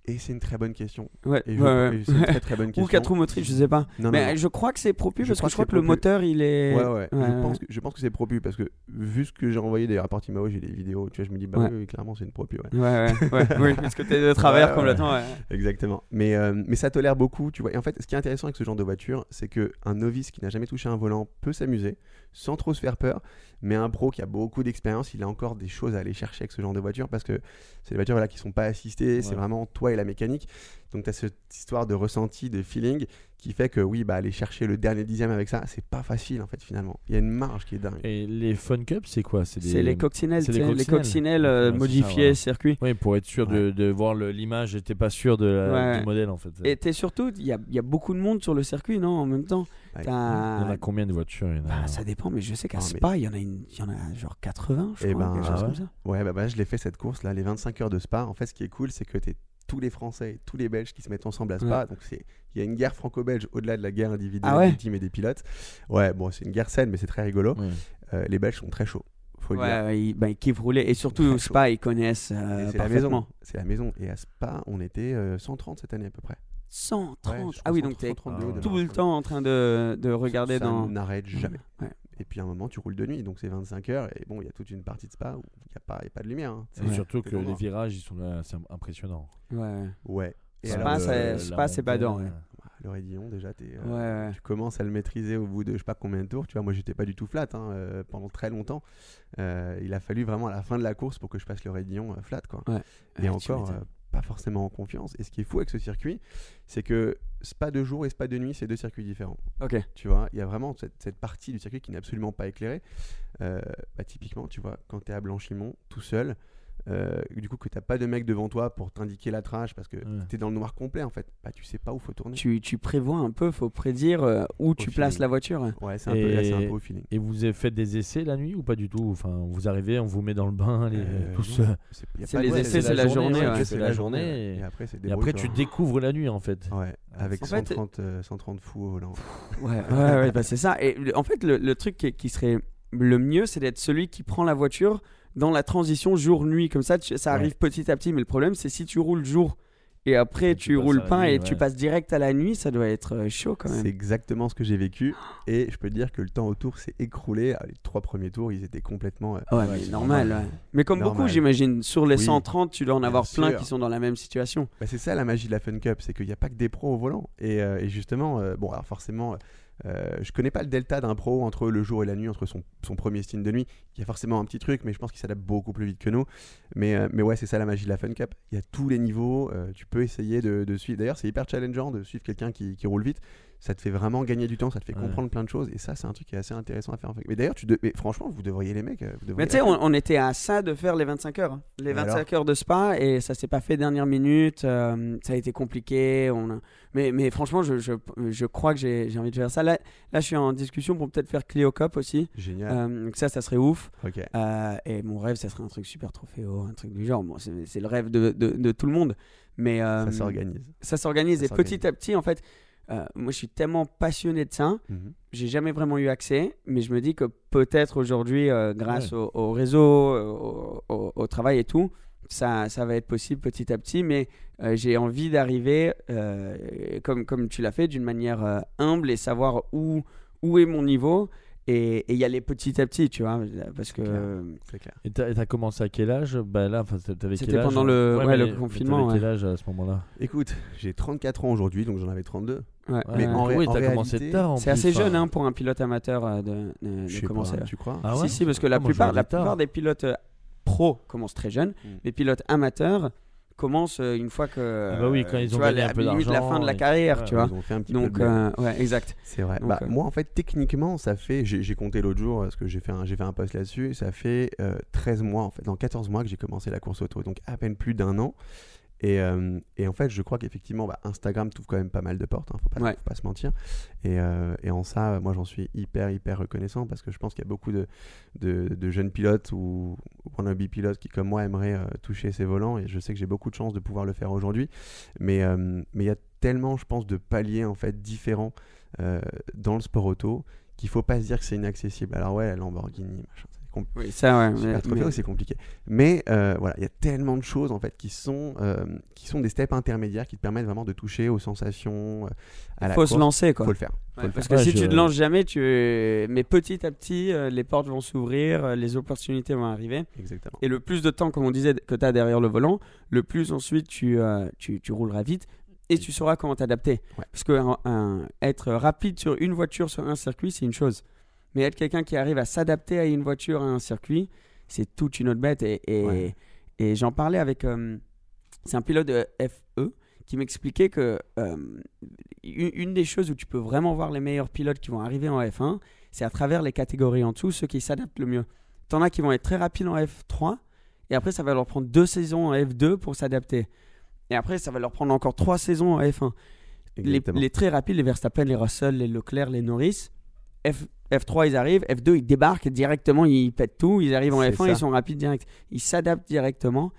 Et c'est une très bonne question. ouais, Et je- ouais, ouais. et une très très bonne question. ou quatre roues motrices, je sais pas. Non, Mais je crois que c'est propu Je parce que je crois que le moteur il est. Ouais, ouais. Je, pense que, je pense que c'est propu parce que vu ce que j'ai envoyé des rapports Timao, j'ai des vidéos, tu vois, je me dis, bah oui, clairement, c'est une propu. Ouais. Ouais, ouais, ouais, oui, parce que t'es de travers complètement. Ouais. Exactement. Mais, euh, mais ça tolère beaucoup, tu vois. Et en fait, ce qui est intéressant avec ce genre de voiture, c'est que un novice qui n'a jamais touché un volant peut s'amuser sans trop se faire peur. Mais un pro qui a beaucoup d'expérience, il a encore des choses à aller chercher avec ce genre de voiture parce que c'est des voitures voilà, qui sont pas assistées. C'est vraiment toi et la mécanique. Donc tu as cette histoire de ressenti, de feeling qui fait que oui, bah, aller chercher le dernier dixième avec ça, c'est pas facile en fait finalement. Il y a une marge qui est dingue. Et les Fun Cups, c'est quoi? C'est des- les coccinelles, sais, les coccinelles. euh, Ouais, c'est ça, modifiées, voilà. circuit. Oui, pour être sûr de, de voir l'image, j'étais pas sûr de la- Ouais. du modèle en fait. Et t'es surtout, il y a, il y a beaucoup de monde sur le circuit, non, en même temps? Ouais. Il y en a combien de voitures Il y en a- Bah, ça dépend, mais je sais qu'à mais- Spa, il y en a une, il y en a genre 80, je Eh crois, ben, quelque chose ah ouais. comme ça. Ouais, bah, bah, je l'ai fait cette course là, les 25 heures de Spa. En fait, ce qui est cool, c'est que tu tous les Français et tous les Belges qui se mettent ensemble à Spa. Donc c'est il y a une guerre franco-belge au-delà de la guerre individuelle Ah ouais des teams et des pilotes. Ouais, bon, c'est une guerre saine, mais c'est très rigolo. Ouais. Euh, les Belges sont très chauds. Faut le Ouais, dire. ouais, ils, bah, ils kiffent rouler. Et surtout, au Spa, ils connaissent euh, c'est la maison. parfaitement. C'est la maison. Et à Spa, on était euh, 130 cette année à peu près. 130. Ouais, je ah oui, donc t'es 132 Ah, de tout marche, le ouais. temps en train de, de regarder ça dans. n'arrête jamais. Ouais. Et puis à un moment, tu roules de nuit, donc c'est 25 heures. Et bon, il y a toute une partie de Spa où il n'y a, pas- il y a pas de lumière. hein. Et surtout que les virages, ils sont là, c'est impressionnant. Ouais. Ouais. Et Spa, euh, c'est badant, ouais. le raidillon, déjà, t'es, euh, tu commences à le maîtriser au bout de je sais pas combien de tours. Tu vois, moi, j'étais pas du tout flat hein, euh, pendant très longtemps. Euh, il a fallu vraiment à la fin de la course pour que je passe le raidillon euh, flat, quoi. Ouais. Et Ouais, tu encore, euh, pas forcément en confiance. Et ce qui est fou avec ce circuit, c'est que Spa de jour et Spa de nuit, c'est deux circuits différents. Ok. Tu vois, il y a vraiment cette, cette partie du circuit qui n'est absolument pas éclairée. Euh, bah, typiquement, tu vois, quand tu es à Blanchimont, tout seul, euh, du coup, que tu pas de mec devant toi pour t'indiquer la trage parce que Ouais. tu es dans le noir complet en fait, bah, tu sais pas où faut tourner. Tu, tu prévois un peu, faut prédire euh, où tu places la voiture. Ouais, c'est un, peu, là, c'est un Et- peu au feeling. Et vous avez fait des essais la nuit ou pas du tout? Enfin, vous arrivez, on vous met dans le bain, les, Euh, tous. euh, c'est les ouais, essais, c'est la journée, ouais. après, C'est la journée. Et après, c'est Et après, tu découvres la nuit en fait. Ouais, avec En fait, 130, euh, 130 fous au volant. Ouais, ouais, ouais, bah c'est ça. Et en fait, le, le truc qui, qui serait le mieux, c'est d'être celui qui prend la voiture dans la transition jour-nuit. Comme ça, tu- ça Ouais. arrive petit à petit. Mais le problème, c'est si tu roules jour et après Et tu, roules nuit, et tu passes direct à la nuit, ça doit être euh, chaud quand C'est même. exactement ce que j'ai vécu. Et je peux te dire que le temps autour s'est écroulé. Ah, Les trois premiers tours, ils étaient complètement. euh, Ouais, Ouais, mais c'est normal. normal. Mais comme Normal. beaucoup, j'imagine, sur les Oui. 130, tu dois en Bien avoir plein sûr. qui sont dans la même situation. Bah, c'est ça la magie de la Fun Cup, c'est qu'il n'y a pas que des pros au volant. Et, euh, et justement, euh, bon, alors forcément, euh, je connais pas le delta d'un pro entre le jour et la nuit, entre son, premier stint de nuit. Il y a forcément un petit truc, mais je pense qu'il s'adapte beaucoup plus vite que nous. Mais, euh, mais ouais, c'est ça la magie de la Fun Cup. Il y a tous les niveaux, euh, tu peux essayer de, suivre. D'ailleurs, c'est hyper challengeant de suivre quelqu'un qui roule vite. Ça te fait vraiment gagner du temps, ça te fait Ouais. comprendre plein de choses. Et ça, c'est un truc qui est assez intéressant à faire. en fait. Mais d'ailleurs, tu de- mais franchement, vous devriez les mecs. euh, vous devriez Mais tu sais, on, on était à ça de faire les 25 heures. hein. Les Et 25 heures de spa et ça s'est pas fait dernière minute. euh, ça a été compliqué. On a- mais, mais franchement, je, je, je crois que j'ai j'ai envie de faire ça. Là, là, je suis en discussion pour peut-être faire Clio Cup aussi. Génial. Euh, donc ça, ça serait ouf. ok. Euh, et mon rêve, ça serait un truc super trophéo, un truc du genre. Bon, c'est c'est le rêve de, de, de tout le monde. Mais euh, ça s'organise. ça s'organise. Et petit à petit, en fait, euh, moi, je suis tellement passionné de ça Mhm. j'ai jamais vraiment eu accès, mais je me dis que peut-être aujourd'hui, euh, grâce au, au réseau, euh, au, au- au travail et tout, ça, ça va être possible petit à petit. Mais euh, j'ai envie d'arriver, euh, comme, comme tu l'as fait, d'une manière euh, humble et savoir où, où est mon niveau et, et y aller petit à petit, tu vois. Parce que. clair. C'est clair. Et t'as commencé à quel âge? Bah là, enfin, t'avais quel C'était âge? pendant le- ouais, mais- le mais confinement, T'avais quel ouais. âge à ce moment-là? Écoute, j'ai 34 ans aujourd'hui, donc j'en avais 32. Ouais, Mais en oui, en t'as commencé tard. en c'est plus, assez enfin. jeune hein, pour un pilote amateur euh, de, de- de Je sais commencer. pas, tu crois Ah ouais si, si, parce que la, Ah, moi, je plupart, l'aurais la dit tard. plupart des pilotes euh, pro commencent très jeunes. Mm. Les pilotes amateurs commencent euh, une fois que. Ah bah oui, quand ils tu ont vois, gagné la, un peu limite la d'argent fin de la et- carrière, Ouais, tu vois. Ils ont fait un petit peu Donc, de euh, ouais, exact. C'est vrai. donc, Bah, euh, Moi, en fait, techniquement, ça fait. J'ai j'ai compté l'autre jour, parce que j'ai fait, un, j'ai fait un post là-dessus. Ça fait euh, 13 mois, en fait, dans 14 mois que j'ai commencé la course auto. Donc, à peine plus d'un an. Et, euh, et en fait, je crois qu'effectivement, bah, Instagram t'ouvre quand même pas mal de portes, hein, faut, pas, Ouais. faut pas se mentir. Et, euh, et en ça, moi, j'en suis hyper, hyper reconnaissant parce que je pense qu'il y a beaucoup de, de, de jeunes pilotes ou wannabe pilotes qui, comme moi, aimeraient euh, toucher ces volants. Et je sais que j'ai beaucoup de chance de pouvoir le faire aujourd'hui. Mais mais il y a tellement, je pense, de paliers en fait différents dans le sport auto qu'il faut pas se dire que c'est inaccessible. Alors ouais, Lamborghini, machin, c'est compl- Oui, ça, ouais. Super mais- Trophéo, mais- c'est compliqué. Mais euh, voilà, il y a tellement de choses en fait qui sont, euh, qui sont des steps intermédiaires qui te permettent vraiment de toucher aux sensations, euh, à la faut se course. lancer, quoi. Faut le faire. Faut Ouais, le parce faire. que Ouais, si je- tu te lances jamais, tu mais petit à petit, euh, les portes vont s'ouvrir, euh, les opportunités vont arriver. Exactement. Et le plus de temps, comme on disait, que tu as derrière le volant, le plus ensuite tu, euh, tu, tu rouleras vite et tu sauras comment t'adapter. Ouais. Parce que un- un- être rapide sur une voiture, sur un circuit, c'est une chose. Mais être quelqu'un qui arrive à s'adapter à une voiture, à un circuit, c'est toute une autre bête. Et, et, Ouais. et j'en parlais avec, euh, C'est un pilote de FE qui m'expliquait que euh, une des choses où tu peux vraiment voir les meilleurs pilotes qui vont arriver en F1, c'est à travers les catégories en dessous, ceux qui s'adaptent le mieux. T'en as qui vont être très rapides en F3, et après ça va leur prendre deux saisons en F2 pour s'adapter. Et après ça va leur prendre encore trois saisons en F1. Les, les très rapides, les Verstappen, les Russell, les Leclerc, les Norris, F, F3 ils arrivent, F2 ils débarquent directement, ils pètent tout, ils arrivent en C'est F1, ça. ils sont rapides direct. Ils s'adaptent directement.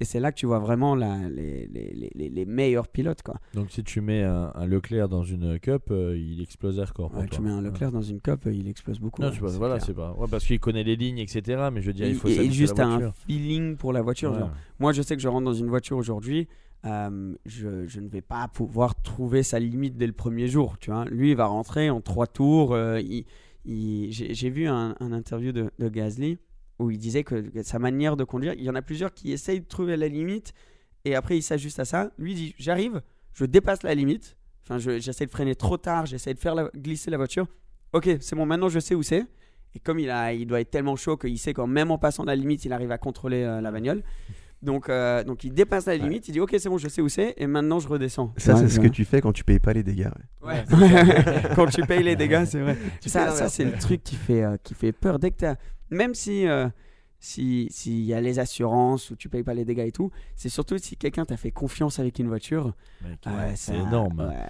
Et c'est là que tu vois vraiment la- les, les- les- les- les meilleurs pilotes. Quoi. Donc si tu mets un, un Leclerc dans une cup, euh, il explose pour Ouais, tu mets un Leclerc dans une COP, il explose beaucoup. Non, voilà, c'est pas. Ouais, parce qu'il connaît les lignes, etc. Mais je veux dire, il faut Et- juste la un feeling pour la voiture. Genre. Moi, je sais que je rentre dans une voiture aujourd'hui. euh, je, je ne vais pas pouvoir trouver sa limite dès le premier jour. Tu vois. Lui, il va rentrer en trois tours. euh, il- J'ai vu un, interview de, Gasly où il disait que, sa manière de conduire, il y en a plusieurs qui essayent de trouver la limite et après ils s'ajustent à ça. Lui dit J'arrive, je dépasse la limite. Enfin, je- j'essaie de freiner trop tard, j'essaie de faire glisser la voiture. Ok, c'est bon, maintenant je sais où c'est. Et comme il, a, il doit être tellement chaud qu'il sait qu'en même en passant la limite, il arrive à contrôler euh, la bagnole. Donc, euh, donc il dépasse la limite, il dit ok c'est bon je sais où c'est et maintenant je redescends. Ça, c'est ce que tu fais quand tu payes pas les dégâts. ouais. Ouais. Quand tu payes les dégâts, c'est vrai. Tu ça, ça c'est le truc qui fait, euh, qui fait peur. Dès que t'as- Même si euh, si- s'il y a les assurances ou tu payes pas les dégâts et tout, c'est surtout si quelqu'un t'a fait confiance avec une voiture. Ouais, c'est énorme. ouais.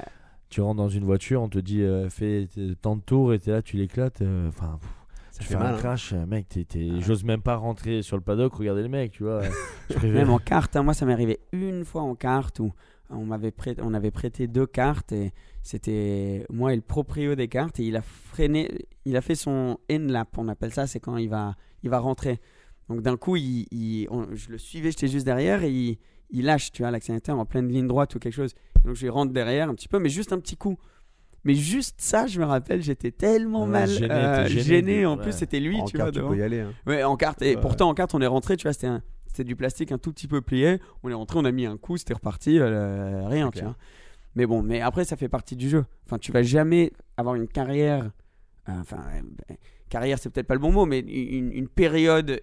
Tu rentres dans une voiture, on te dit euh, fais tant de tours et t'es là, tu l'éclates. Enfin, pff, Ça tu fait fais mal. un hein. crash, euh, mec. t'es- t'es- J'ose même pas rentrer sur le paddock, regarder le mec, tu vois. Je préfère- Même en carte, hein, moi ça m'est arrivé une fois en carte où on m'avait prêté, on avait prêté deux cartes et c'était moi et le proprio des cartes et il a freiné, il a fait son end lap, on appelle ça, c'est quand il va, il va rentrer. Donc d'un coup, il, il- on- je le suivais, j'étais juste derrière et il, il lâche, tu vois, l'accélérateur en pleine ligne droite ou quelque chose. Et donc je lui rentre derrière un petit peu, mais juste un petit coup. Mais juste ça, je me rappelle, j'étais tellement Ouais, mal gêné, euh, gêné, gêné. En ouais. plus, c'était lui, En tu quart, vois, tu devant. peux y aller. hein. Ouais, en carte. Et pourtant, en carte, on est rentré, tu vois, c'était un- c'était du plastique un tout petit peu plié. On est rentré, on a mis un coup, c'était reparti, euh, rien, tu vois. Mais bon, mais après, ça fait partie du jeu. Enfin, tu vas jamais avoir une carrière. euh, Enfin, euh, carrière, c'est peut-être pas le bon mot, mais une, une période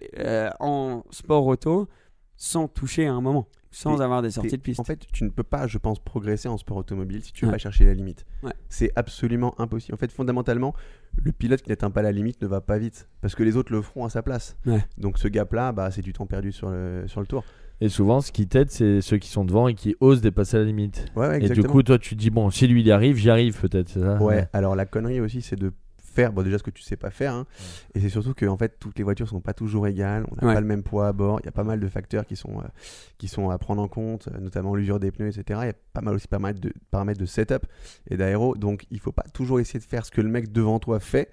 en sport auto sans toucher à un moment, sans Et avoir des sorties de piste. En fait, tu ne peux pas, je pense, progresser en sport automobile si tu ne Ouais. vas pas chercher la limite. Ouais. C'est absolument impossible. En fait, fondamentalement, le pilote qui n'atteint pas la limite ne va pas vite parce que les autres le feront à sa place. Ouais. Donc ce gap-là, bah, c'est du temps perdu sur le, sur le tour. Et souvent, ce qui t'aide, c'est ceux qui sont devant et qui osent dépasser la limite. Ouais, ouais, Et du coup, toi, tu te dis, bon, si lui il y arrive, j'y arrive peut-être. Ouais, alors la connerie aussi, c'est de faire bon, déjà ce que tu sais pas faire. hein. Et c'est surtout que en fait, toutes les voitures sont pas toujours égales. On n'a Ouais. pas le même poids à bord. Il y a pas mal de facteurs qui sont, euh, qui sont à prendre en compte, euh, notamment l'usure des pneus, etc. Il y a pas mal aussi paramètres de, paramètres de setup et d'aéro. Donc il faut pas toujours essayer de faire ce que le mec devant toi fait,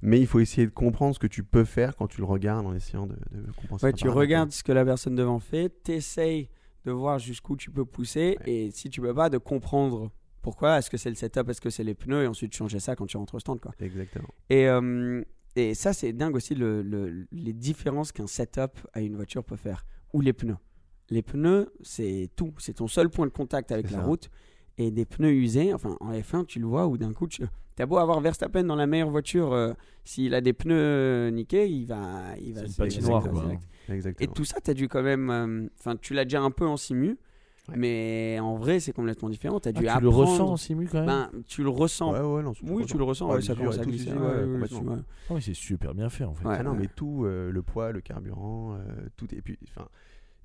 mais il faut essayer de comprendre ce que tu peux faire quand tu le regardes en essayant de, de compenser. Ouais, tu regardes ce que la personne devant fait, t'essayes de voir jusqu'où tu peux pousser, et si tu peux pas, de comprendre pourquoi. Est-ce que c'est le setup, est-ce que c'est les pneus, et ensuite changer ça quand tu rentres au stand, quoi. Exactement. Et, euh, et ça, c'est dingue aussi le, le- les différences qu'un setup à une voiture peut faire. Ou les pneus. Les pneus, c'est tout. C'est ton seul point de contact avec la ça. route. Et des pneus usés, enfin en F1, tu le vois, où d'un coup, tu as beau avoir Verstappen dans la meilleure voiture, euh, s'il a des pneus euh, niqués, il va. Il va C'est une patinoire, quoi. exact. Et Exactement. tout ça, tu as dû quand même. euh, Enfin, tu l'as déjà un peu en simu, Ouais. mais en vrai, c'est complètement différent. Tu as Ah, dû tu apprendre. le ressens en simu quand même Ben, tu le ressens. Ouais, ouais, non, c'est oui, tu le ressens. Ouais, ouais, ça l'usure commence et à tout, glisser. si, si, ouais, ouais, ouais, complètement. ouais. Ah oui, c'est super bien fait en fait. Ouais. Ah non, mais tout, euh, le poids, le carburant, euh, tout. Et puis, enfin,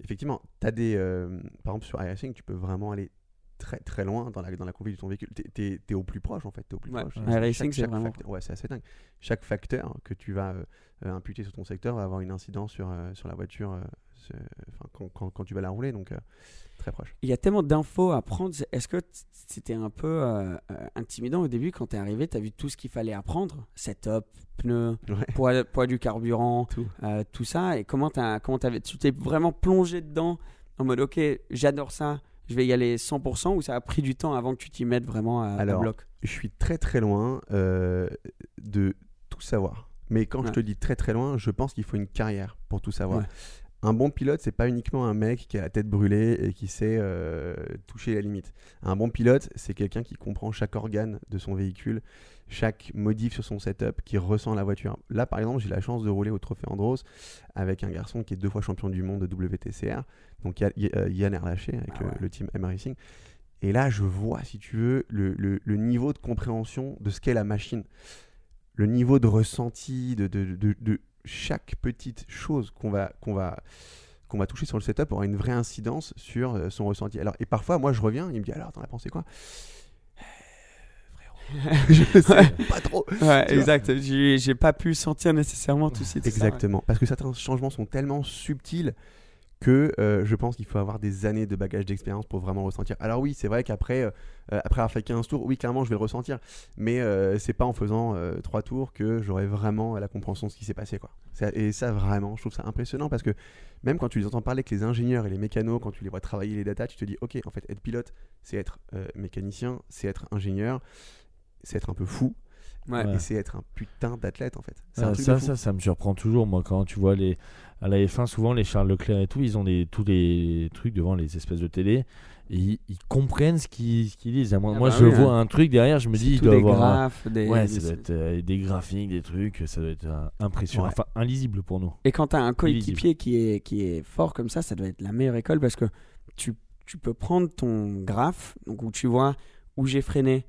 effectivement, tu as des. euh, par exemple, sur iRacing, tu peux vraiment aller très très loin dans la, dans la de ton véhicule. Tu es, au plus proche en fait. T'es au plus Ouais. proche. Ouais. iRacing, c'est vraiment- facteur- Ouais, c'est assez dingue. Chaque facteur que tu vas imputer sur ton secteur va avoir une incidence sur, euh, sur la voiture euh, quand, quand, quand tu vas la rouler. Donc, euh, très proche. Il y a tellement d'infos à prendre. Est-ce que c'était un peu euh, euh, intimidant au début quand tu es arrivé Tu as vu tout ce qu'il fallait apprendre? Setup, pneus, Ouais. poids, poids du carburant, Tout. tout ça. Et comment, t'as- comment t'avais- tu t'es vraiment plongé dedans en mode Ok, j'adore ça, je vais y aller 100% ou ça a pris du temps avant que tu t'y mettes vraiment à, à Alors, bloc? je suis très très loin euh, de tout savoir. Mais quand je te dis très très loin, je pense qu'il faut une carrière pour tout savoir. Ouais. Un bon pilote, c'est pas uniquement un mec qui a la tête brûlée et qui sait euh, toucher la limite. Un bon pilote, c'est quelqu'un qui comprend chaque organe de son véhicule, chaque modif sur son setup, qui ressent la voiture. Là, par exemple, j'ai la chance de rouler au Trophée Andros avec un garçon qui est deux fois champion du monde de WTCR, donc euh, Yann Erlaché avec Ah le, team M Racing. Et là, je vois, si tu veux, le, le- le niveau de compréhension de ce qu'est la machine. Le niveau de ressenti de, de- de- de chaque petite chose qu'on va, qu'on va, qu'on va toucher sur le setup aura une vraie incidence sur euh, son ressenti. Alors, et parfois, moi, je reviens, il me dit Alors, t'en as pensé quoi? Frérot, je sais pas trop. Ouais, exact. J'ai pas pu sentir nécessairement tout de suite. ça, ouais. Exactement. Parce que certains changements sont tellement subtils que euh, je pense qu'il faut avoir des années de bagage d'expérience pour vraiment ressentir. Alors oui, c'est vrai qu'après euh, euh, après avoir fait 15 tours, oui, clairement, je vais le ressentir. Mais euh, c'est pas en faisant euh, 3 tours que j'aurai vraiment la compréhension de ce qui s'est passé. Quoi. Et ça, vraiment, je trouve ça impressionnant parce que même quand tu les entends parler avec les ingénieurs et les mécanos, quand tu les vois travailler les datas, tu te dis, ok, en fait, être pilote, c'est être mécanicien, c'est être ingénieur, c'est être un peu fou, Ouais. Et c'est être un putain d'athlète, en fait. Ah, ça, ça, ça me surprend toujours, moi, quand tu vois les. À la F1, souvent, les Charles Leclerc et tout, ils ont des, tous les trucs devant les espèces de télé. Et ils, ils comprennent ce qu'ils disent. Moi, Ah moi bah je oui, vois hein. un truc derrière, je me dis, il doit des avoir. un- des- Ouais, des- ça doit être euh, des graphiques, des trucs, ça doit être euh, impressionnant. Ouais. Enfin, illisible pour nous. Et quand tu as un coéquipier qui est, qui est fort comme ça, ça doit être la meilleure école parce que tu, tu peux prendre ton graphe, donc où tu vois où j'ai freiné,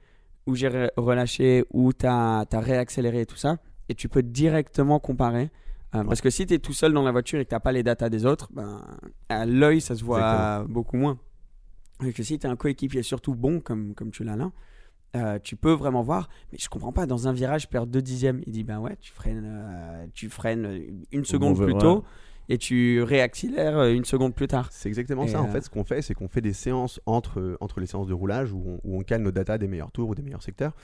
où j'ai re- relâché, où tu as, réaccéléré et tout ça, et tu peux directement comparer. Euh, Parce que si tu es tout seul dans la voiture et que tu pas les datas des autres, ben, à l'œil, ça se voit Exactement. beaucoup moins. Et que si tu as un coéquipier surtout bon, comme, comme tu l'as là, euh, tu peux vraiment voir. Mais je comprends pas, dans un virage, je perds 2 dixièmes. Il dit, ben ouais, tu freines, euh, tu freines une seconde plus tôt. Et tu réaccélères euh, une seconde plus tard. C'est exactement Et, ça. En euh, fait, ce qu'on fait, c'est qu'on fait des séances entre, entre les séances de roulage où on, où on nos datas des meilleurs tours ou des meilleurs secteurs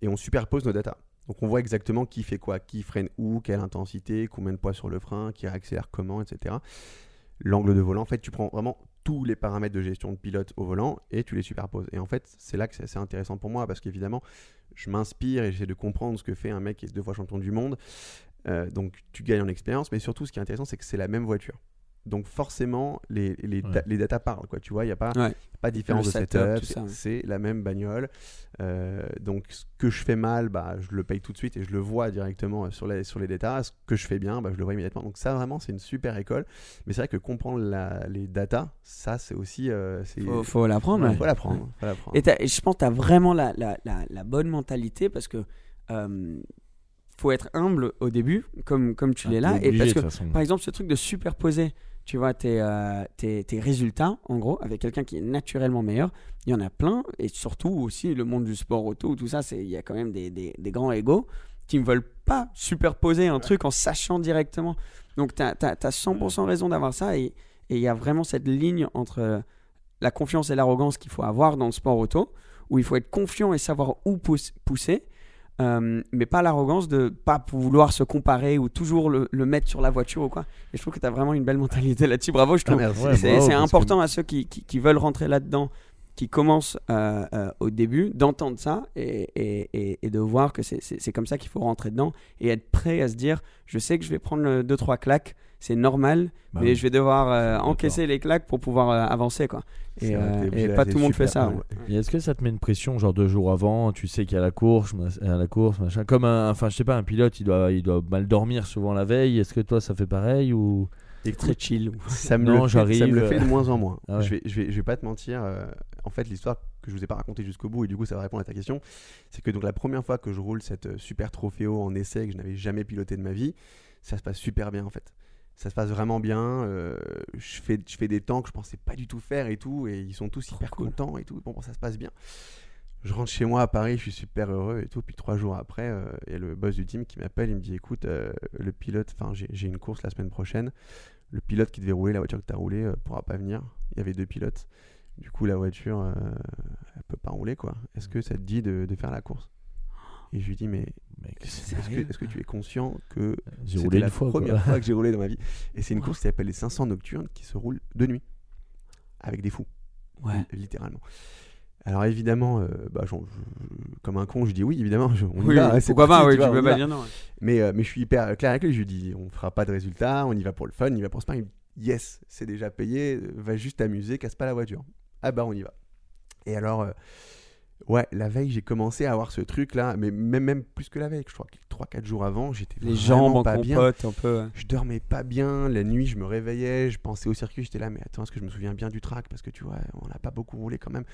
et on superpose nos datas. Donc on voit exactement qui fait quoi, qui freine où, quelle intensité, combien de poids sur le frein, qui accélère comment, etc. L'angle de volant, en fait, tu prends vraiment tous les paramètres de gestion de pilote au volant et tu les superposes. Et en fait, c'est là que c'est assez intéressant pour moi parce qu'évidemment, je m'inspire et j'essaie de comprendre ce que fait un mec qui est deux fois champion du monde. Euh, donc tu gagnes en expérience, mais surtout ce qui est intéressant, c'est que c'est la même voiture. Donc forcément, les, les, da- les datas parlent. Quoi. Tu vois, il n'y a pas, Ouais. pas de différence de setup, ouais. C'est la même bagnole. Euh, donc ce que je fais mal, bah, je le paye tout de suite et je le vois directement euh, sur les, sur les datas. Ce que je fais bien, bah, je le vois immédiatement. Donc ça, vraiment, c'est une super école. Mais c'est vrai que comprendre la- les datas, ça, c'est aussi... euh, Faut, faut l'apprendre. Ouais, ouais. faut l'apprendre. Et, je pense que tu as vraiment la, la, la, la bonne mentalité parce que euh, faut être humble au début, comme, comme tu Ah, l'es là. Et parce que, par exemple, ce truc de superposer, tu vois, tes, euh, tes, tes résultats, en gros, avec quelqu'un qui est naturellement meilleur, il y en a plein. Et surtout aussi, le monde du sport auto, tout ça, c'est- il y a quand même des, des, des grands égaux qui ne veulent pas superposer un truc en sachant directement. Donc, tu as, 100% raison d'avoir ça. Et et il y a vraiment cette ligne entre la confiance et l'arrogance qu'il faut avoir dans le sport auto, où il faut être confiant et savoir où pousse- pousser, euh, mais pas l'arrogance de pas vouloir se comparer ou toujours le, le mettre sur la voiture ou quoi. Et je trouve que tu as vraiment une belle mentalité là-dessus. Bravo, je Ah, trouve. Ouais, c'est que- important à ceux qui, qui- qui veulent rentrer là-dedans, qui commencent euh, euh, au début, d'entendre ça et, et- et- et de voir que c'est comme ça qu'il faut rentrer dedans et être prêt à se dire je sais que je vais prendre 2-3 claques, c'est normal, Bah mais oui. je vais devoir euh, encaisser les claques pour pouvoir euh, avancer. quoi. Et, euh, et pas tout le monde fait ça. ouais. Et est-ce que ça te met une pression, genre deux jours avant, tu sais qu'il y a la course, à la course, machin, comme un, enfin je sais pas, un pilote, il doit, il doit mal dormir souvent la veille. Est-ce que toi ça fait pareil ou? Écoute, Très chill. Ça me, Non, le fait, ça me le fait de moins en moins. Ah ouais. je, vais, je, vais, je vais pas te mentir. euh, en fait, l'histoire que je vous ai pas racontée jusqu'au bout, et du coup, ça va répondre à ta question, c'est que donc la première fois que je roule cette super trophéo en essai que je n'avais jamais piloté de ma vie, ça se passe super bien en fait. Ça se passe vraiment bien. euh, je, fais, je fais des temps que je pensais pas du tout faire et tout, et ils sont tous hyper cool. contents et tout. Bon, bon, ça se passe bien. Je rentre chez moi à Paris, je suis super heureux et tout. Puis trois jours après, euh, il y a le boss du team qui m'appelle, il me dit écoute, euh, le pilote, enfin j'ai une course la semaine prochaine. Le pilote qui devait rouler la voiture que tu as roulée pourra pas venir. Il y avait deux pilotes. Du coup, la voiture, elle peut pas rouler quoi. Est-ce que ça te dit de, de faire la course? Et je lui dis mais est-ce que, tu es conscient que c'était roulé la quoi. première fois que j'ai roulé dans ma vie Et c'est une course qui s'appelle les 500 nocturnes qui se roulent de nuit avec des fous. Ouais. Li- littéralement. Alors évidemment, euh, bah, je- comme un con, je dis oui, évidemment, je- on Oui, va, oui, c'est pourquoi pas, oui, tu tu vois, peux pas dire non. ouais. Mais, euh, mais je suis hyper clair avec lui, je lui dis on fera pas de résultat, on y va pour le fun, on y va pour le sparring. yes, c'est déjà payé, euh, va juste t'amuser, casse pas la voiture. Ah bah on y va. Et alors, euh, ouais, la veille, j'ai commencé à avoir ce truc-là, mais même, même plus que la veille, je crois que 3-4 jours avant, j'étais Les vraiment jambes en pas bien. compote, un peu. ouais. Je dormais pas bien, la nuit je me réveillais, je pensais au circuit, j'étais là, mais attends, est-ce que je me souviens bien du track? Parce que tu vois, on n'a pas beaucoup roulé quand même.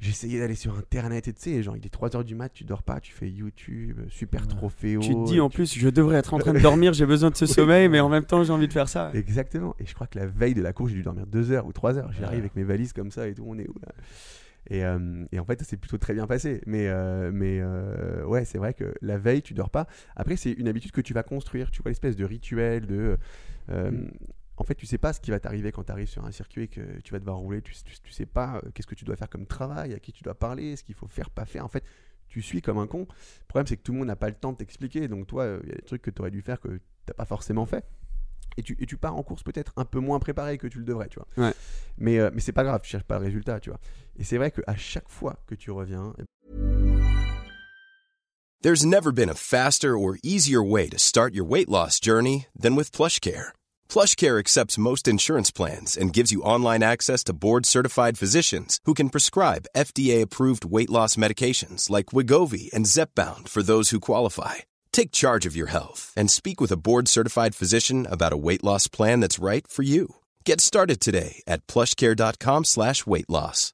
J'essayais d'aller sur internet et tu sais, genre il est 3h du mat, tu dors pas, tu fais YouTube, euh, super Ouais. trophéo. Tu te dis en plus, je devrais être en train de dormir, j'ai besoin de ce sommeil, mais en même temps, j'ai envie de faire ça. Exactement. Et je crois que la veille de la course, j'ai dû dormir 2 heures ou 3 heures. J'arrive avec mes valises comme ça et tout, on est où là? Et, euh, et en fait, ça s'est plutôt très bien passé. Mais, euh, mais euh, ouais, c'est vrai que la veille, tu dors pas. Après, c'est une habitude que tu vas construire. Tu vois, l'espèce de rituel de. euh, Mm. En fait, tu sais pas ce qui va t'arriver quand tu arrives sur un circuit et que tu vas devoir rouler. Tu, tu, tu sais pas qu'est-ce que tu dois faire comme travail, à qui tu dois parler, ce qu'il faut faire, pas faire. En fait, tu suis comme un con. Le problème, c'est que tout le monde n'a pas le temps de t'expliquer. Donc, toi, il y a des trucs que tu aurais dû faire que t'as pas forcément fait. Et tu, et tu pars en course peut-être un peu moins préparé que tu le devrais, tu vois. Ouais. Mais, euh, mais c'est pas grave, tu cherches pas le résultat, tu vois. Et c'est vrai qu'à chaque fois que tu reviens, eh There's never been a faster or easier way to start your weight loss journey than with PlushCare. PlushCare accepts most insurance plans and gives you online access to board-certified physicians who can prescribe FDA-approved weight loss medications like Wigovi and Zepbound for those who qualify. Take charge of your health and speak with a board-certified physician about a weight loss plan that's right for you. Get started today at plushcare.com slash weight loss.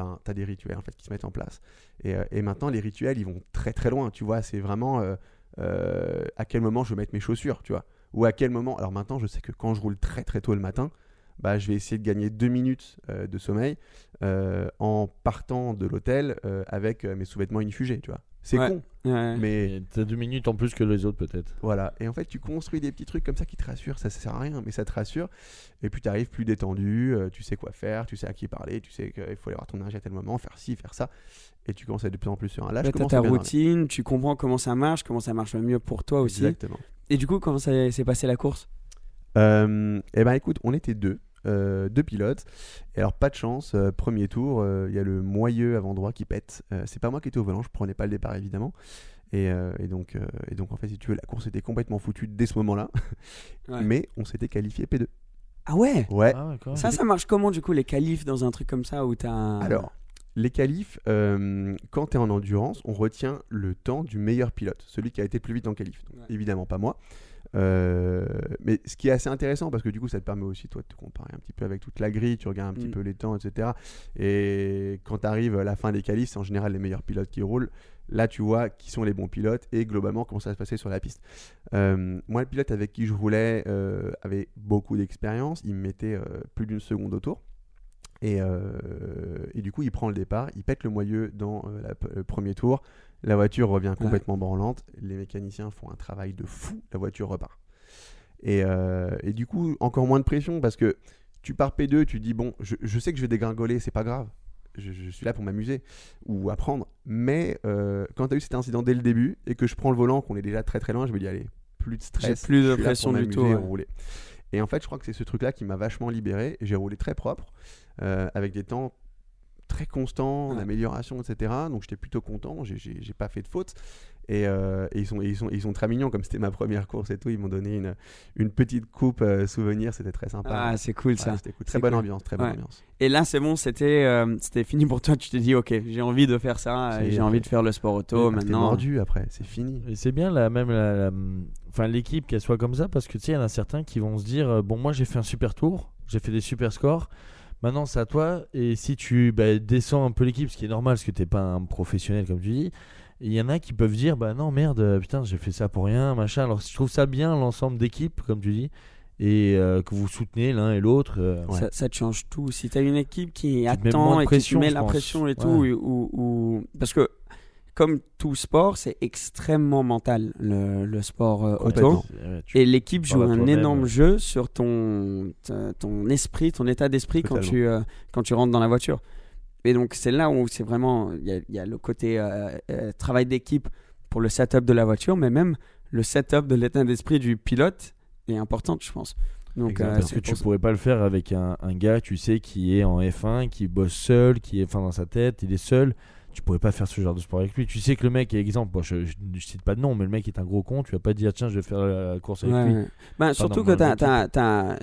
Enfin, t'as des rituels en fait qui se mettent en place. Et, euh, et maintenant, les rituels, ils vont très très loin. Tu vois, c'est vraiment euh, euh, à quel moment je vais mettre mes chaussures, tu vois. Ou à quel moment. Alors maintenant, je sais que quand je roule très très tôt le matin, bah, je vais essayer de gagner deux minutes de sommeil en partant de l'hôtel avec mes sous-vêtements inifugés, tu vois. C'est Ouais. con, Ouais. mais T'as deux minutes en plus que les autres peut-être. voilà. Et en fait, tu construis des petits trucs comme ça qui te rassurent. Ça, ça sert à rien, mais ça te rassure. Et puis, tu arrives plus détendu. euh, tu sais quoi faire. Tu sais à qui parler. Tu sais qu'il faut aller voir ton âge à tel moment, faire ci, faire ça. Et tu commences à être de plus en plus sur un Là, t'as commence ta routine, tu comprends comment ça marche, comment ça marche le mieux pour toi aussi. Exactement. Et du coup, comment ça s'est passé la course? Euh, eh ben, écoute, on était deux. Euh, deux pilotes. Et alors, pas de chance. euh, premier tour, euh, il y a le moyeu avant droit qui pète. Euh, c'est pas moi qui étais au volant. Je prenais pas le départ, évidemment. Et, euh, et donc, euh, et donc, en fait, si tu veux, la course était complètement foutue dès ce moment-là. Ouais. Mais on s'était qualifié P2. Ah ouais? Ouais. Ah. Ça, ça marche comment du coup les qualifs dans un truc comme ça où t'as un... Alors, les qualifs, euh, quand tu es en endurance, on retient le temps du meilleur pilote, celui qui a été plus vite en qualif. Donc, Ouais. Évidemment pas moi. Euh, mais ce qui est assez intéressant, parce que du coup, ça te permet aussi, toi, de te comparer un petit peu avec toute la grille, tu regardes un petit Mm. peu les temps, etc. Et quand tu arrives à la fin des qualifs, c'est en général les meilleurs pilotes qui roulent. Là, tu vois qui sont les bons pilotes et globalement comment ça va se passer sur la piste. Euh, moi, le pilote avec qui je roulais euh, avait beaucoup d'expérience. Il me mettait plus d'une seconde au tour. Et, et du coup, il prend le départ, il pète le moyeu dans la le premier tour. La voiture revient complètement branlante. Les mécaniciens font un travail de fou. La voiture repart. Et, euh, et du coup, encore moins de pression parce que tu pars P2, tu dis bon, je, je sais que je vais dégringoler, c'est pas grave. je, je suis là pour m'amuser ou apprendre. Mais euh, quand tu as eu cet incident dès le début et que je prends le volant, qu'on est déjà très très loin, je me dis allez, plus de stress. Plus de pression du tout, ouais. rouler. Et en fait, je crois que c'est ce truc-là qui m'a vachement libéré. J'ai roulé très propre, euh, avec des temps très constants, Ouais. d'amélioration, etc. Donc j'étais plutôt content, j'ai- pas fait de faute. Et, euh, et ils, sont, et ils, sont, ils sont très mignons, comme c'était ma première course et tout. Ils m'ont donné une, une petite coupe euh, souvenir, c'était très sympa. Ah, c'est cool Ouais, ça. c'était cool. Très bonne cool. ambiance, très bonne Ouais. ambiance. Et là, c'est bon, c'était euh, c'était fini pour toi. Tu t'es dit, ok, j'ai envie de faire ça, j'ai envie de faire le sport auto Ah, t'es maintenant. mordu après, c'est fini. Et c'est bien la même la, enfin l'équipe qu'elle soit comme ça parce que tu sais il y en a certains qui vont se dire bon moi j'ai fait un super tour, j'ai fait des super scores. Maintenant c'est à toi et si tu bah, descends un peu l'équipe ce qui est normal parce que t'es pas un professionnel comme tu dis. Il y en a qui peuvent dire bah non merde euh, putain j'ai fait ça pour rien machin. Alors je trouve ça bien l'ensemble d'équipe comme tu dis et euh, que vous soutenez l'un et l'autre. euh, Ça, ça te change tout. Si tu as une équipe qui attend de et pression, qui te met je la pense. pression et Ouais. tout, ou, ou- parce que comme tout sport, c'est extrêmement mental le, le sport euh, auto. Complètement. Ouais, tu- Et l'équipe joue un énorme ouais. jeu sur ton, ton esprit, ton état d'esprit quand tu, euh, quand tu rentres dans la voiture. Et donc c'est là où c'est vraiment, il y a, il y a le côté euh, euh, travail d'équipe pour le setup de la voiture, mais même le setup de l'état d'esprit du pilote est important, je pense. Donc, euh, Parce que tu pourrais pas le faire avec un, un gars, tu sais, qui est en F1, qui bosse seul, qui est fin dans sa tête, il est seul. Tu pourrais pas faire ce genre de sport avec lui. Tu sais que le mec, exemple, je, je, je cite pas de nom, mais le mec est un gros con, tu vas pas dire tiens, je vais faire la course avec Ouais, lui. ouais. Ben, surtout que t'as-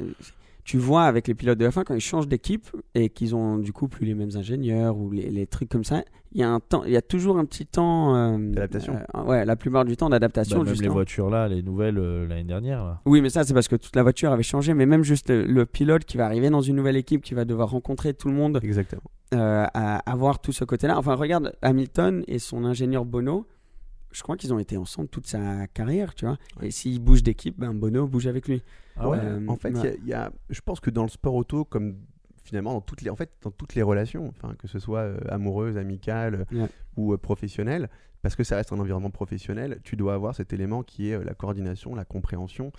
tu vois avec les pilotes de F1 quand ils changent d'équipe et qu'ils ont du coup plus les mêmes ingénieurs ou les, les trucs comme ça, il y a un temps, il y a toujours un petit temps euh, D'adaptation. euh, ouais, la plupart du temps Bah, d'adaptation. même les justement. voitures là, les nouvelles euh, l'année dernière. Là. Oui, mais ça c'est parce que toute la voiture avait changé, mais même juste le, le pilote qui va arriver dans une nouvelle équipe, qui va devoir rencontrer tout le monde, Exactement. euh, à avoir tout ce côté-là. Enfin, regarde Hamilton et son ingénieur Bono. Je crois qu'ils ont été ensemble toute sa carrière, tu vois. Et s'il bouge d'équipe, ben Bono bouge avec lui. Ah Ouais, Euh, en fait, il y a- y, je pense que dans le sport auto, comme finalement dans toutes les, en fait, dans toutes les relations, enfin, que ce soit euh, amoureuse, amicale Ouais. ou euh, professionnelle, parce que ça reste un environnement professionnel, tu dois avoir cet élément qui est euh, la coordination, la compréhension,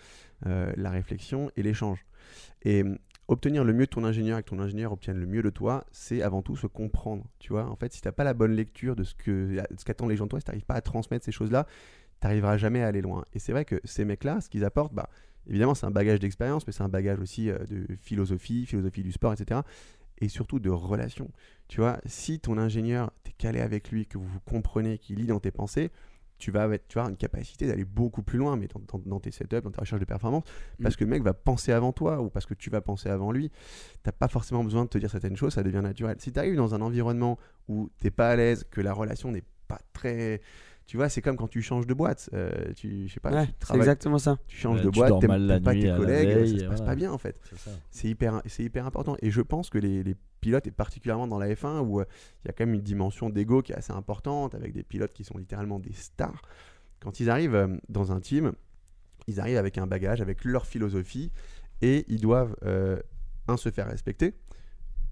euh, la réflexion et l'échange. Et obtenir le mieux de ton ingénieur et que ton ingénieur obtienne le mieux de toi, c'est avant tout se comprendre. Tu vois, en fait, si tu n'as pas la bonne lecture de ce qu'attendent les gens de toi, si tu n'arrives pas à transmettre ces choses-là, tu n'arriveras jamais à aller loin. Et c'est vrai que ces mecs-là, ce qu'ils apportent, bah, évidemment, c'est un bagage d'expérience, mais c'est un bagage aussi euh, de philosophie, philosophie du sport, etc. Et surtout de relations. Tu vois, si ton ingénieur, t'es calé avec lui, que vous vous comprenez, qu'il lit dans tes pensées, tu vas, avoir- tu vas avoir une capacité d'aller beaucoup plus loin, mais dans, dans- dans tes setups, dans ta recherche de performance, parce que le mec va penser avant toi ou parce que tu vas penser avant lui. T'as pas forcément besoin de te dire certaines choses, ça devient naturel. Si tu arrives dans un environnement où t'es pas à l'aise, que la relation n'est pas très. Tu vois, c'est comme quand tu changes de boîte. euh, tu, je sais pas, Ouais, tu c'est travailles- exactement ça. tu changes Ouais, de tu boîte, dors t'aimes mal la t'aimes pas nuit tes collègues, veille, ça se passe voilà. pas bien en fait. C'est hyper, c'est hyper important. Et je pense que les, les pilotes, et particulièrement dans la F1, où euh, il y a quand même une dimension d'ego qui est assez importante, avec des pilotes qui sont littéralement des stars, quand ils arrivent euh, dans un team, ils arrivent avec un bagage, avec leur philosophie, et ils doivent, euh, un, se faire respecter,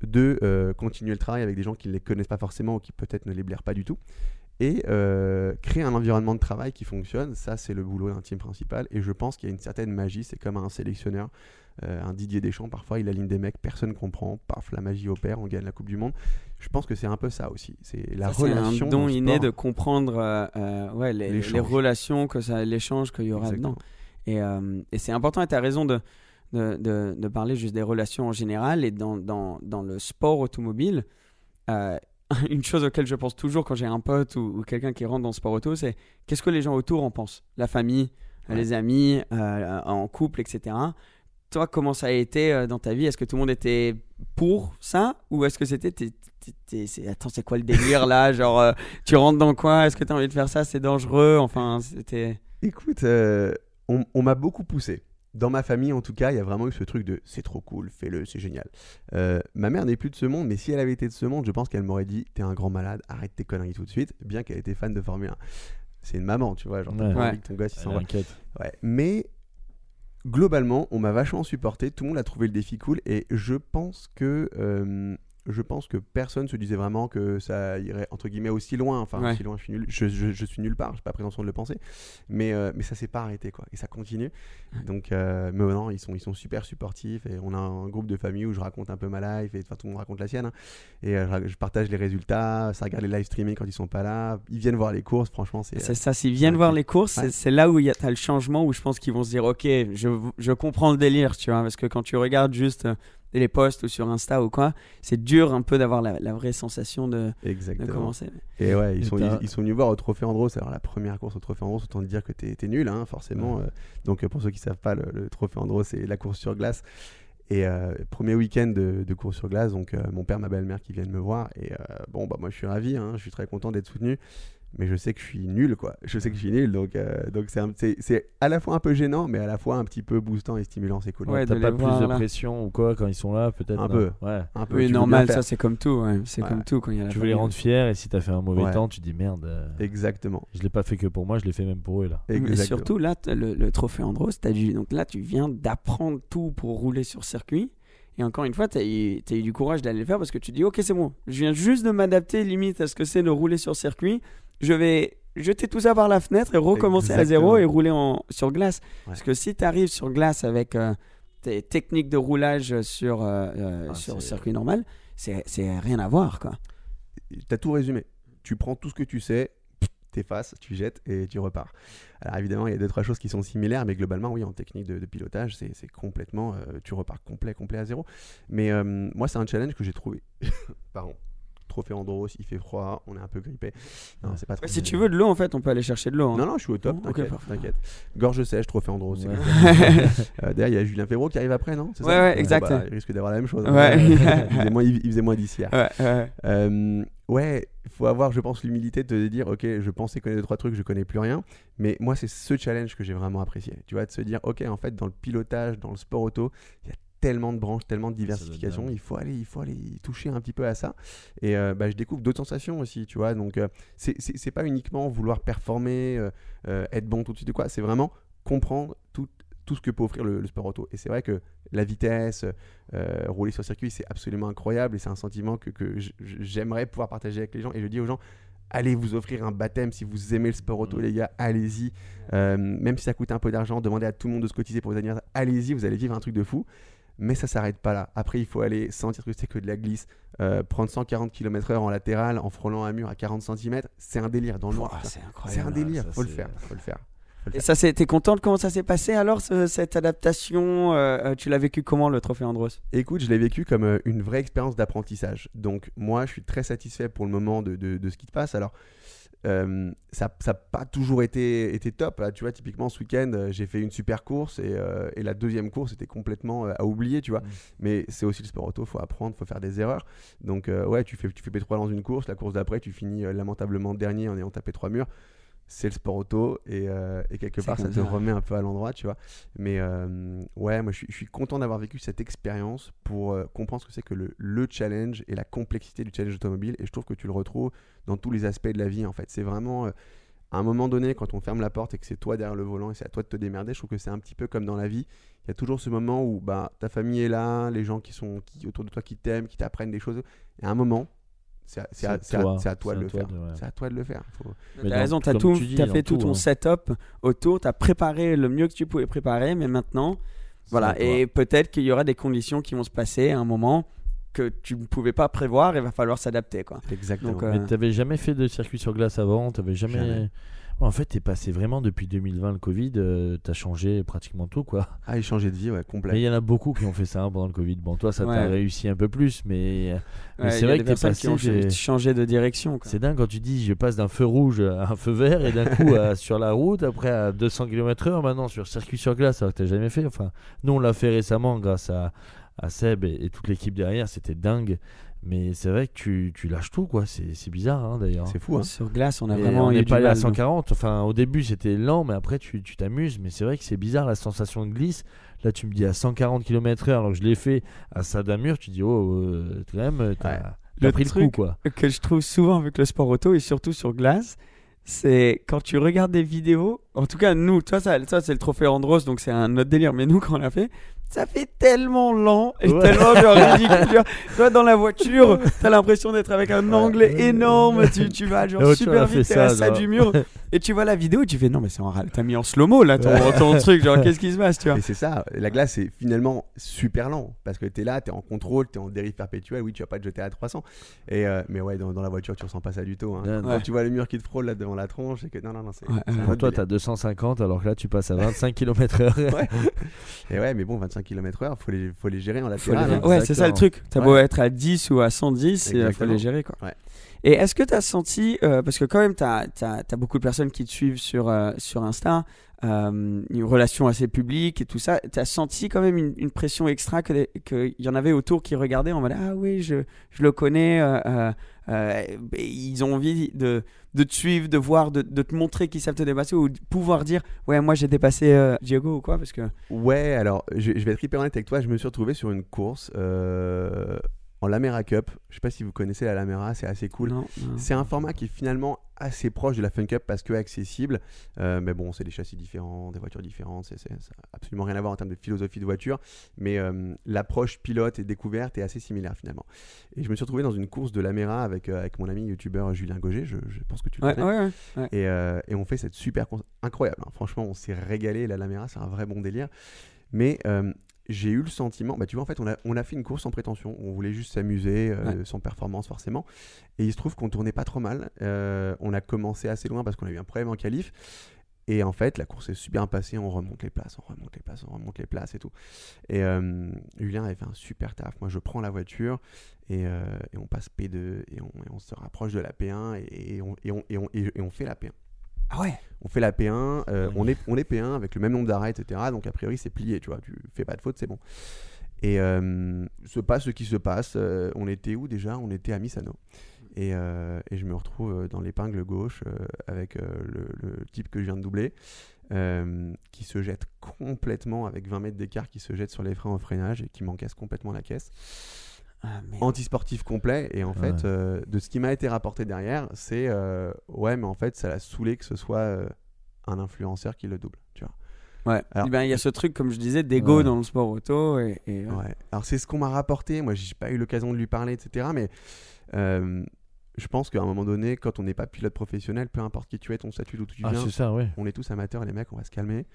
deux, euh, continuer le travail avec des gens qui ne les connaissent pas forcément ou qui peut-être ne les blairent pas du tout. Et euh, créer un environnement de travail qui fonctionne, ça c'est le boulot d'un team principal. Et je pense qu'il y a une certaine magie, c'est comme un sélectionneur, euh, un Didier Deschamps, parfois il aligne des mecs, personne comprend, paf, la magie opère, on gagne la Coupe du Monde. Je pense que c'est un peu ça aussi. C'est la Ça, c'est relation. un don inné de comprendre euh, ouais, les, relations, que ça, l'échange qu'il y aura Exactement. dedans. Et, et c'est important, et tu as raison de, de, de- de parler juste des relations en général. Et dans, dans, dans le sport automobile, une chose auquel je pense toujours quand j'ai un pote ou, ou quelqu'un qui rentre dans le sport auto, c'est qu'est-ce que les gens autour en pensent? La famille, Ouais. les amis, euh, en couple, etc. Toi, comment ça a été euh, dans ta vie? Est-ce que tout le monde était pour ça Ou est-ce que c'était. Attends, c'est quoi le délire là? Genre, euh, tu rentres dans quoi? Est-ce que tu as envie de faire ça? C'est dangereux? Enfin, c'était. Écoute, euh, on, on m'a beaucoup poussé. Dans ma famille, en tout cas, il y a vraiment eu ce truc de c'est trop cool, fais-le, c'est génial. Euh, ma mère n'est plus de ce monde, mais si elle avait été de ce monde, je pense qu'elle m'aurait dit T'es un grand malade, arrête tes conneries tout de suite, bien qu'elle était fan de Formule 1. C'est une maman, tu vois, genre t'as Ouais. pas envie que ton gosse il s'en va. Ouais. Mais globalement, on m'a vachement supporté, tout le monde a trouvé le défi cool, et je pense que euh, je pense que personne se disait vraiment que ça irait entre guillemets aussi loin. Enfin, Ouais. aussi loin, je suis nul. Je, je- je suis nulle part. J'ai pas prétention de le penser, mais euh, mais ça s'est pas arrêté quoi. Et ça continue. Donc, euh, mais non, ils sont ils sont super supportifs et on a un groupe de famille où je raconte un peu ma life et enfin tout le monde raconte la sienne. hein. Et euh, je, partage les résultats. Ça regarde les live streaming quand ils sont pas là. Ils viennent voir les courses. Franchement, c'est ça, s'ils viennent voir les courses, Ouais. c'est- là où il y a t'as le changement où je pense qu'ils vont se dire ok, je, je comprends le délire, tu vois, parce que quand tu regardes juste euh, les posts ou sur Insta ou quoi, c'est dur un peu d'avoir la, la vraie sensation de, de Exactement. commencer. Et ouais, ils sont, ils, ils sont venus voir au Trophée Andros. Alors, la première course au Trophée Andros, autant te dire que t'es es nul, hein, forcément. Ouais. euh. donc, euh, pour ceux qui savent pas, le, le Trophée Andros, c'est la course sur glace. Et euh, premier week-end de, de course sur glace, donc euh, mon père, ma belle-mère qui viennent me voir. Et euh, bon, bah, moi, je suis ravi, hein, je suis très content d'être soutenu. Mais je sais que je suis nul, quoi. Je sais que je suis nul. Donc, euh, donc c'est un- c'est c'est à la fois un peu gênant, mais à la fois un petit peu boostant et stimulant. C'est cool. Ouais, T'as pas plus de là. pression ou quoi quand ils sont là, peut-être Un non peu. Ouais. Un peu, Oui, normal, faire. ça c'est comme tout, ouais. c'est Ouais. comme tout quand il y a la Tu veux les rendre fiers et si t'as fait un mauvais Ouais. temps, tu dis merde. euh, Exactement. Je l'ai pas fait que pour moi, je l'ai fait même pour eux là. Mais Exactement. surtout là, le, le trophée Andros, as dû, donc là tu viens d'apprendre tout pour rouler sur circuit. Et encore une fois, tu as, eu t'as eu du courage d'aller le faire parce que tu dis ok c'est bon, je viens juste de m'adapter limite à ce que c'est de rouler sur circuit. Je vais jeter tout ça par la fenêtre et recommencer à zéro et rouler en, sur glace. Ouais. Parce que si tu arrives sur glace avec euh, tes techniques de roulage sur, euh, euh, Ah, sur circuit normal, c'est rien à voir quoi. T'as tout résumé. Tu prends tout ce que tu sais, t'effaces, tu jettes et tu repars. Alors évidemment, il y a deux trois choses qui sont similaires, mais globalement, oui, en technique de, de pilotage, c'est c'est complètement, euh, tu repars complet, complet à zéro. Mais moi, c'est un challenge que j'ai trouvé. Pardon. Trophée Andros, il fait froid, on est un peu grippé. Non, c'est pas trop. Si tu veux de l'eau en fait, on peut aller chercher de l'eau. hein. Non, non, je suis au top, Oh, ok, t'inquiète, parfait. t'inquiète. Gorge sèche, trophée Andros. c'est Ouais. exactement ça. Euh, D'ailleurs, il y a Julien Fébraud qui arrive après, non C'est Ouais, ça ouais, Bon, exact. bah, il risque d'avoir la même chose. hein. Ouais. il, faisait moins, il faisait moins d'ici hier. Ouais, ouais. Euh, ouais, faut avoir, je pense, l'humilité de te dire, ok, je pensais connaître deux trois trucs, je connais plus rien. Mais moi, c'est ce challenge que j'ai vraiment apprécié. Tu vois, de se dire, ok, en fait, dans le pilotage, dans le sport auto, il y a tellement de branches, tellement de diversification. Il faut aller, il faut aller toucher un petit peu à ça. Et euh, bah, je découvre d'autres sensations aussi, tu vois. Donc, euh, c'est- pas uniquement vouloir performer, euh, euh, être bon tout de suite ou quoi. C'est vraiment comprendre tout, tout ce que peut offrir le, le sport auto. Et c'est vrai que la vitesse, euh, rouler sur circuit, c'est absolument incroyable et c'est un sentiment que, que j'aimerais pouvoir partager avec les gens. Et je dis aux gens, allez vous offrir un baptême si vous aimez le sport auto, Mm. les gars, allez-y. Euh, même si ça coûte un peu d'argent, demandez à tout le monde de se cotiser pour vos anniversaires, allez-y, vous allez vivre un truc de fou. Mais ça s'arrête pas là. Après, il faut aller sentir que c'est que de la glisse, euh, prendre 140 km/h en latéral en frôlant un mur à 40 cm, c'est un délire dans le noir. C'est C'est incroyable. un délire, ça, faut le c'est- faire, faut le faire. faut le Et faire. ça, c'est- t'es content de comment ça s'est passé alors, ce- cette adaptation euh, euh, Tu l'as vécu comment le trophée Andros? Écoute, je l'ai vécu comme euh, une vraie expérience d'apprentissage. Donc moi, je suis très satisfait pour le moment de, de- de ce qui te passe. Alors, euh, ça n'a pas toujours été, été top. Là, tu vois, typiquement, ce week-end, euh, j'ai fait une super course et, euh, et la deuxième course était complètement à oublier, tu vois. Mm. Mais c'est aussi le sport auto, faut apprendre, faut faire des erreurs. Donc euh, ouais, tu fais, tu fais P3 dans une course, la course d'après, tu finis lamentablement dernier en ayant tapé trois murs. C'est le sport auto et, euh, et quelque part ça te remet un peu à l'endroit, tu vois. Mais euh, ouais, moi je suis, je suis content d'avoir vécu cette expérience pour euh, comprendre ce que c'est que le, le challenge et la complexité du challenge automobile. Et je trouve que tu le retrouves dans tous les aspects de la vie en fait. C'est vraiment à un moment donné, quand on ferme la porte et que c'est toi derrière le volant et c'est à toi de te démerder, je trouve que c'est un petit peu comme dans la vie. Il y a toujours ce moment où bah, ta famille est là, les gens qui sont qui, autour de toi qui t'aiment, qui t'apprennent des choses. Et à un moment, c'est à, toi. à de le toi faire. ouais. C'est à toi de le faire. Faut- T'as raison, t'as tout, tu dis, dans fait tout tout, ton hein. setup autour, t'as préparé le mieux que tu pouvais préparer, mais maintenant, voilà. Et peut-être qu'il y aura des conditions qui vont se passer à un moment que tu ne pouvais pas prévoir et va falloir s'adapter, quoi. Exactement. Donc, euh, Mais t'avais jamais fait de circuit sur glace avant T'avais jamais. Jamais. En fait, t'es passé vraiment depuis 2020, le Covid, euh, t'as changé pratiquement tout, quoi. Ah, échanger de vie, ouais, Mais complet. il y en a beaucoup qui ont fait ça hein, pendant le Covid. Bon, toi, ça Ouais. t'a réussi un peu plus, mais, mais Ouais, c'est vrai que t'es personnes qui passé. ont changé de direction. quoi. C'est dingue quand tu dis je passe d'un feu rouge à un feu vert et d'un coup à- sur la route, après à 200 km/h, maintenant sur circuit sur glace, alors que t'as jamais fait. Enfin, nous on l'a fait récemment grâce à, à Seb et, et toute l'équipe derrière, c'était dingue. Mais c'est vrai que tu, tu lâches tout, quoi. C'est c'est bizarre hein, d'ailleurs. C'est fou, hein. Sur glace, on a Et vraiment on n'est pas allé à mal, nous. 140. Enfin, au début, c'était lent, mais après, tu tu t'amuses. Mais c'est vrai que c'est bizarre la sensation de glisse. Là, tu me dis à 140 km/h, alors que je l'ai fait à Sadamur, tu dis, oh, euh, quand même, t'as Ouais. t'as Le pris le truc- coup, quoi. que je trouve souvent avec le sport auto et surtout sur glace, c'est quand tu regardes des vidéos. En tout cas, nous, toi, ça, ça c'est le trophée Andros, donc c'est un autre délire. Mais nous, quand on l'a fait, ça fait tellement lent et Ouais. tellement genre ridicule. Tu vois, Toi, dans la voiture, t'as l'impression d'être avec un anglais énorme. Tu, tu vas genre super vite, t'es ça, à ça du mur. Et tu vois la vidéo et tu fais non, mais c'est en râle. T'as mis en slow-mo là ton, ton truc. Genre, qu'est-ce qui se passe, tu vois? Et c'est ça, la glace c'est finalement super lent parce que tu es là, tu es en contrôle, tu es en dérive perpétuelle, oui tu vas pas te jeter à 300. Et euh, mais ouais, dans, dans la voiture tu ressens pas ça du tout. hein. Ouais, Quand ouais. tu vois le mur qui te frôle là devant la tronche, c'est que non, non, non, c'est. Pour toi, t'as 250 alors que là, tu passes à 25 km/h. Ouais. Et ouais, mais bon, 25 km/h, faut les, faut les gérer en Faut les- latéral. hein. Ouais, c'est ça le truc. T'as beau être à 10 ou à 110, il faut les gérer quoi. Ouais. Et est-ce que tu as senti, euh, parce que quand même, tu as, beaucoup de personnes qui te suivent sur, euh, sur Insta, euh, une relation assez publique et tout ça, tu as senti quand même une, pression extra qu'il y en avait autour qui regardaient en mode Ah oui, je, je le connais, euh, euh, ils ont envie de, de te suivre, de voir, de, de te montrer qu'ils savent te dépasser ou de pouvoir dire Ouais, moi j'ai dépassé Diego ou quoi parce que... Ouais, alors je, je vais être hyper honnête avec toi, je me suis retrouvé sur une course en Lamera Cup. Je sais pas si vous connaissez la Lamera, c'est assez cool. C'est un format qui est finalement assez proche de la Fun Cup parce que accessible. Euh, mais bon, c'est des châssis différents, des voitures différentes. C'est, ça n'a absolument rien à voir en termes de philosophie de voiture. Mais euh, l'approche pilote et découverte est assez similaire finalement. Et je me suis retrouvé dans une course de Lamera avec, euh, avec mon ami youtubeur Julien Gauger. Je, je pense que tu le Ouais, connais. ouais, ouais, ouais. Et, et on fait cette super course incroyable. hein. Franchement, on s'est régalé. La Lamera, c'est un vrai bon délire. Mais j'ai eu le sentiment, bah tu vois, en fait, on a, on a fait une course sans prétention. On voulait juste s'amuser, euh, Ouais. sans performance forcément. Et il se trouve qu'on tournait pas trop mal. Euh, on a commencé assez loin parce qu'on a eu un problème en qualif. Et en fait, la course est super bien passée. On remonte les places, on remonte les places, on remonte les places et tout. Et euh, Julien avait fait un super taf. Moi, je prends la voiture et, et on passe P2 et on, et on se rapproche de la P1 et, et on, et, on, et, on, et on fait la P1. Ah ouais On fait la P1, euh, on, est, on est P1 avec le même nombre d'arrêts, etc. Donc a priori c'est plié, tu vois, tu fais pas de faute, c'est bon. Et euh, se passe ce qui se passe. euh, on était où déjà? On était à Misano. Et, et je me retrouve dans l'épingle gauche avec le, le type que je viens de doubler, qui se jette complètement avec 20 mètres d'écart, qui se jette sur les freins au freinage et qui m'encaisse complètement la caisse Ah, antisportif complet et en Ouais. fait euh, de ce qui m'a été rapporté derrière c'est euh, ouais mais en fait ça l'a saoulé que ce soit euh, un influenceur qui le double tu vois Ouais. Alors- Eh ben, il y a ce truc, comme je disais, d'ego Ouais. dans le sport auto. Et, et, ouais. ouais. alors c'est ce qu'on m'a rapporté moi j'ai pas eu l'occasion de lui parler etc mais euh, je pense qu'à un moment donné quand on n'est pas pilote professionnel peu importe qui tu es ton statut d'où tu viens c'est ça, ouais. on est tous amateurs les mecs on va se calmer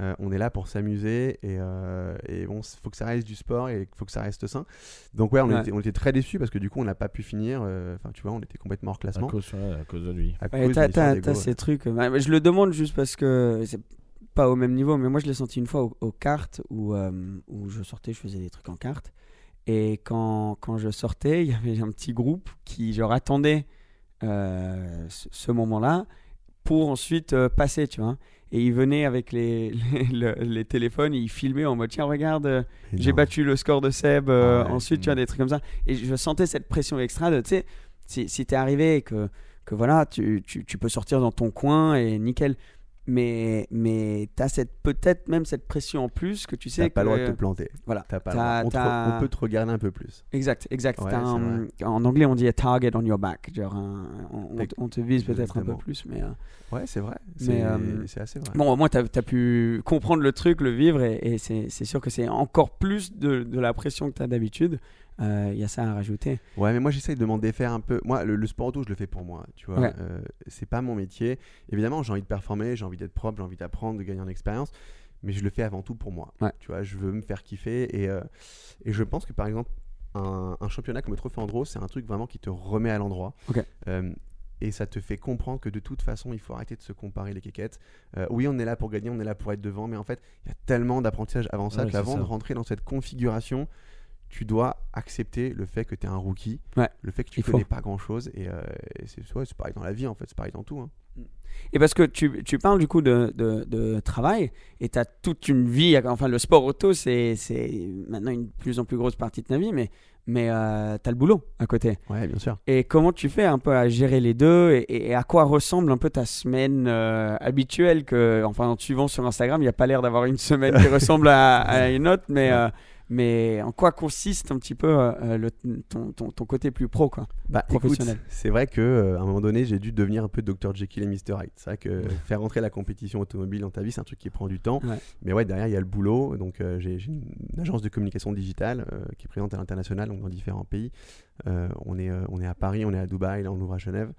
Euh, on est là pour s'amuser et, euh, et bon faut que ça reste du sport et faut que ça reste sain donc ouais on, Ouais. Était, on était très déçus parce que du coup on n'a pas pu finir euh, enfin tu vois on était complètement hors À classement cause, ouais, à cause de lui. à Ouais, cause t'as, ces trucs. euh, bah, je le demande juste parce que c'est pas au même niveau, mais moi je l'ai senti une fois au, aux cartes où, euh, où je sortais, je faisais des trucs en cartes. Et quand, quand je sortais, il y avait un petit groupe qui genre attendait euh, ce, ce moment-là pour ensuite euh, passer, tu vois. Et ils venaient avec les, les, le- les téléphones, et ils filmaient en mode tiens, regarde, euh, j'ai battu le score de Seb, euh, Ah ouais. ensuite, tu vois, des trucs comme ça. Et je sentais cette pression extra de, tu sais, si, si t'es arrivé et que, que voilà, tu, tu, tu peux sortir dans ton coin et nickel. Mais, mais t'as cette, peut-être même cette pression en plus que tu sais T'as pas le que- droit de te planter. Voilà. T'as pas T'as-. On, te t'as- re- on peut te regarder un peu plus. Exact, exact. Ouais, T'as un- en anglais, on dit a target on your back. Genre un- on, on te- on te vise peut-être un peu plus, mais. euh, Ouais, c'est vrai. Mais, euh, c'est assez vrai. Bon, au moins, tu as, pu comprendre le truc, le vivre, et, et c'est c'est sûr que c'est encore plus de, de la pression que tu as d'habitude. Euh, Il y a ça à rajouter. Ouais, mais moi j'essaye de m'en défaire un peu. Moi, le, le sport auto, je le fais pour moi. Tu vois, Ouais. Euh, c'est pas mon métier. Évidemment, j'ai envie de performer, j'ai envie d'être propre, j'ai envie d'apprendre, de gagner en expérience. Mais je le fais avant tout pour moi. Ouais. Tu vois, je veux me faire kiffer. Et, euh, et je pense que par exemple, un, un championnat comme le Trophée Andro, c'est un truc vraiment qui te remet à l'endroit. Ok. Euh, et ça te fait comprendre que de toute façon, il faut arrêter de se comparer les quéquettes. Euh, oui, on est là pour gagner, on est là pour être devant, mais en fait, il y a tellement d'apprentissage avant ça Ouais, qu'avant de rentrer dans cette configuration, tu dois accepter le fait que tu es un rookie, Ouais, le fait que tu il connais faut. pas grand chose. Et, euh, et c'est ouais, pareil dans la vie, en fait, c'est pareil dans tout. hein. Et parce que tu, tu parles du coup de, de, de travail, et tu as toute une vie. Enfin, le sport auto, c'est maintenant une plus en plus grosse partie de ta vie, mais, mais tu as le boulot à côté. Ouais, bien sûr. Et comment tu fais un peu à gérer les deux et, et à quoi ressemble un peu ta semaine euh, habituelle que, enfin, en suivant sur Instagram, il n'y a pas l'air d'avoir une semaine qui ressemble à, à une autre, mais, euh, Mais en quoi consiste un petit peu euh, le, ton, ton, ton côté plus pro, quoi Bah, Professionnel? c'est vrai que euh, un moment donné, j'ai dû devenir un peu Dr Jekyll et Mr Hyde. C'est vrai que faire rentrer la compétition automobile dans ta vie, c'est un truc qui prend du temps. Ouais. Mais ouais, derrière, il y a le boulot. Donc, euh, j'ai une, une agence de communication digitale euh, qui est présente à l'international, donc dans différents pays. Euh, on, est, euh, on est à Paris, on est à Dubaï, là, on ouvre à Genève.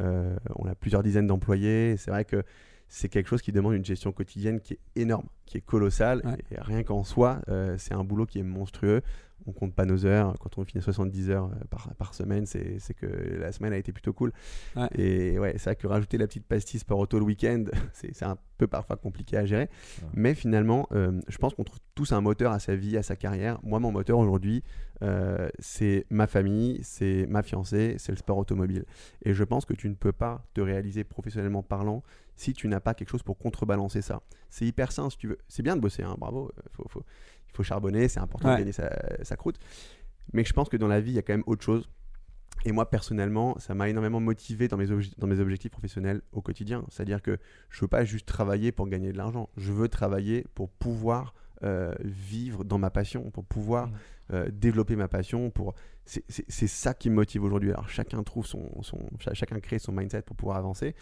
Euh, on a plusieurs dizaines d'employés. C'est vrai que c'est quelque chose qui demande une gestion quotidienne qui est énorme, qui est colossale. Ouais. Et rien qu'en soi, euh, c'est un boulot qui est monstrueux. On compte pas nos heures. Quand on finit 70 heures euh, par, par semaine, c'est que la semaine a été plutôt cool. Ouais. Et ouais, c'est vrai que rajouter la petite pastille sport auto le week-end, c'est un peu parfois compliqué à gérer. Mais finalement, euh, je pense qu'on trouve tous un moteur à sa vie, à sa carrière. Moi, mon moteur aujourd'hui, euh, c'est ma famille, c'est ma fiancée, c'est le sport automobile. Et je pense que tu ne peux pas te réaliser professionnellement parlant si tu n'as pas quelque chose pour contrebalancer ça. C'est hyper sain si tu veux. C'est bien de bosser, hein, bravo. faut- faut- il faut charbonner, c'est important Ouais. de gagner sa, sa croûte. Mais je pense que dans la vie, il y a quand même autre chose. Et moi, personnellement, ça m'a énormément motivé dans mes, dans mes objectifs professionnels au quotidien. C'est-à-dire que je ne veux pas juste travailler pour gagner de l'argent. Je veux travailler pour pouvoir euh, vivre dans ma passion, pour pouvoir euh, développer ma passion. Pour... C'est ça qui me motive aujourd'hui. Alors, chacun trouve son, son... cha- Chacun crée son mindset pour pouvoir avancer.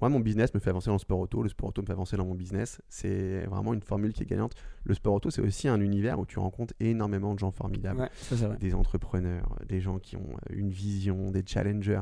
Moi, mon business me fait avancer dans le sport auto. Le sport auto me fait avancer dans mon business. C'est vraiment une formule qui est gagnante. Le sport auto, c'est aussi un univers où tu rencontres énormément de gens formidables Ouais, ça des entrepreneurs, des gens qui ont euh, une vision, des challengers.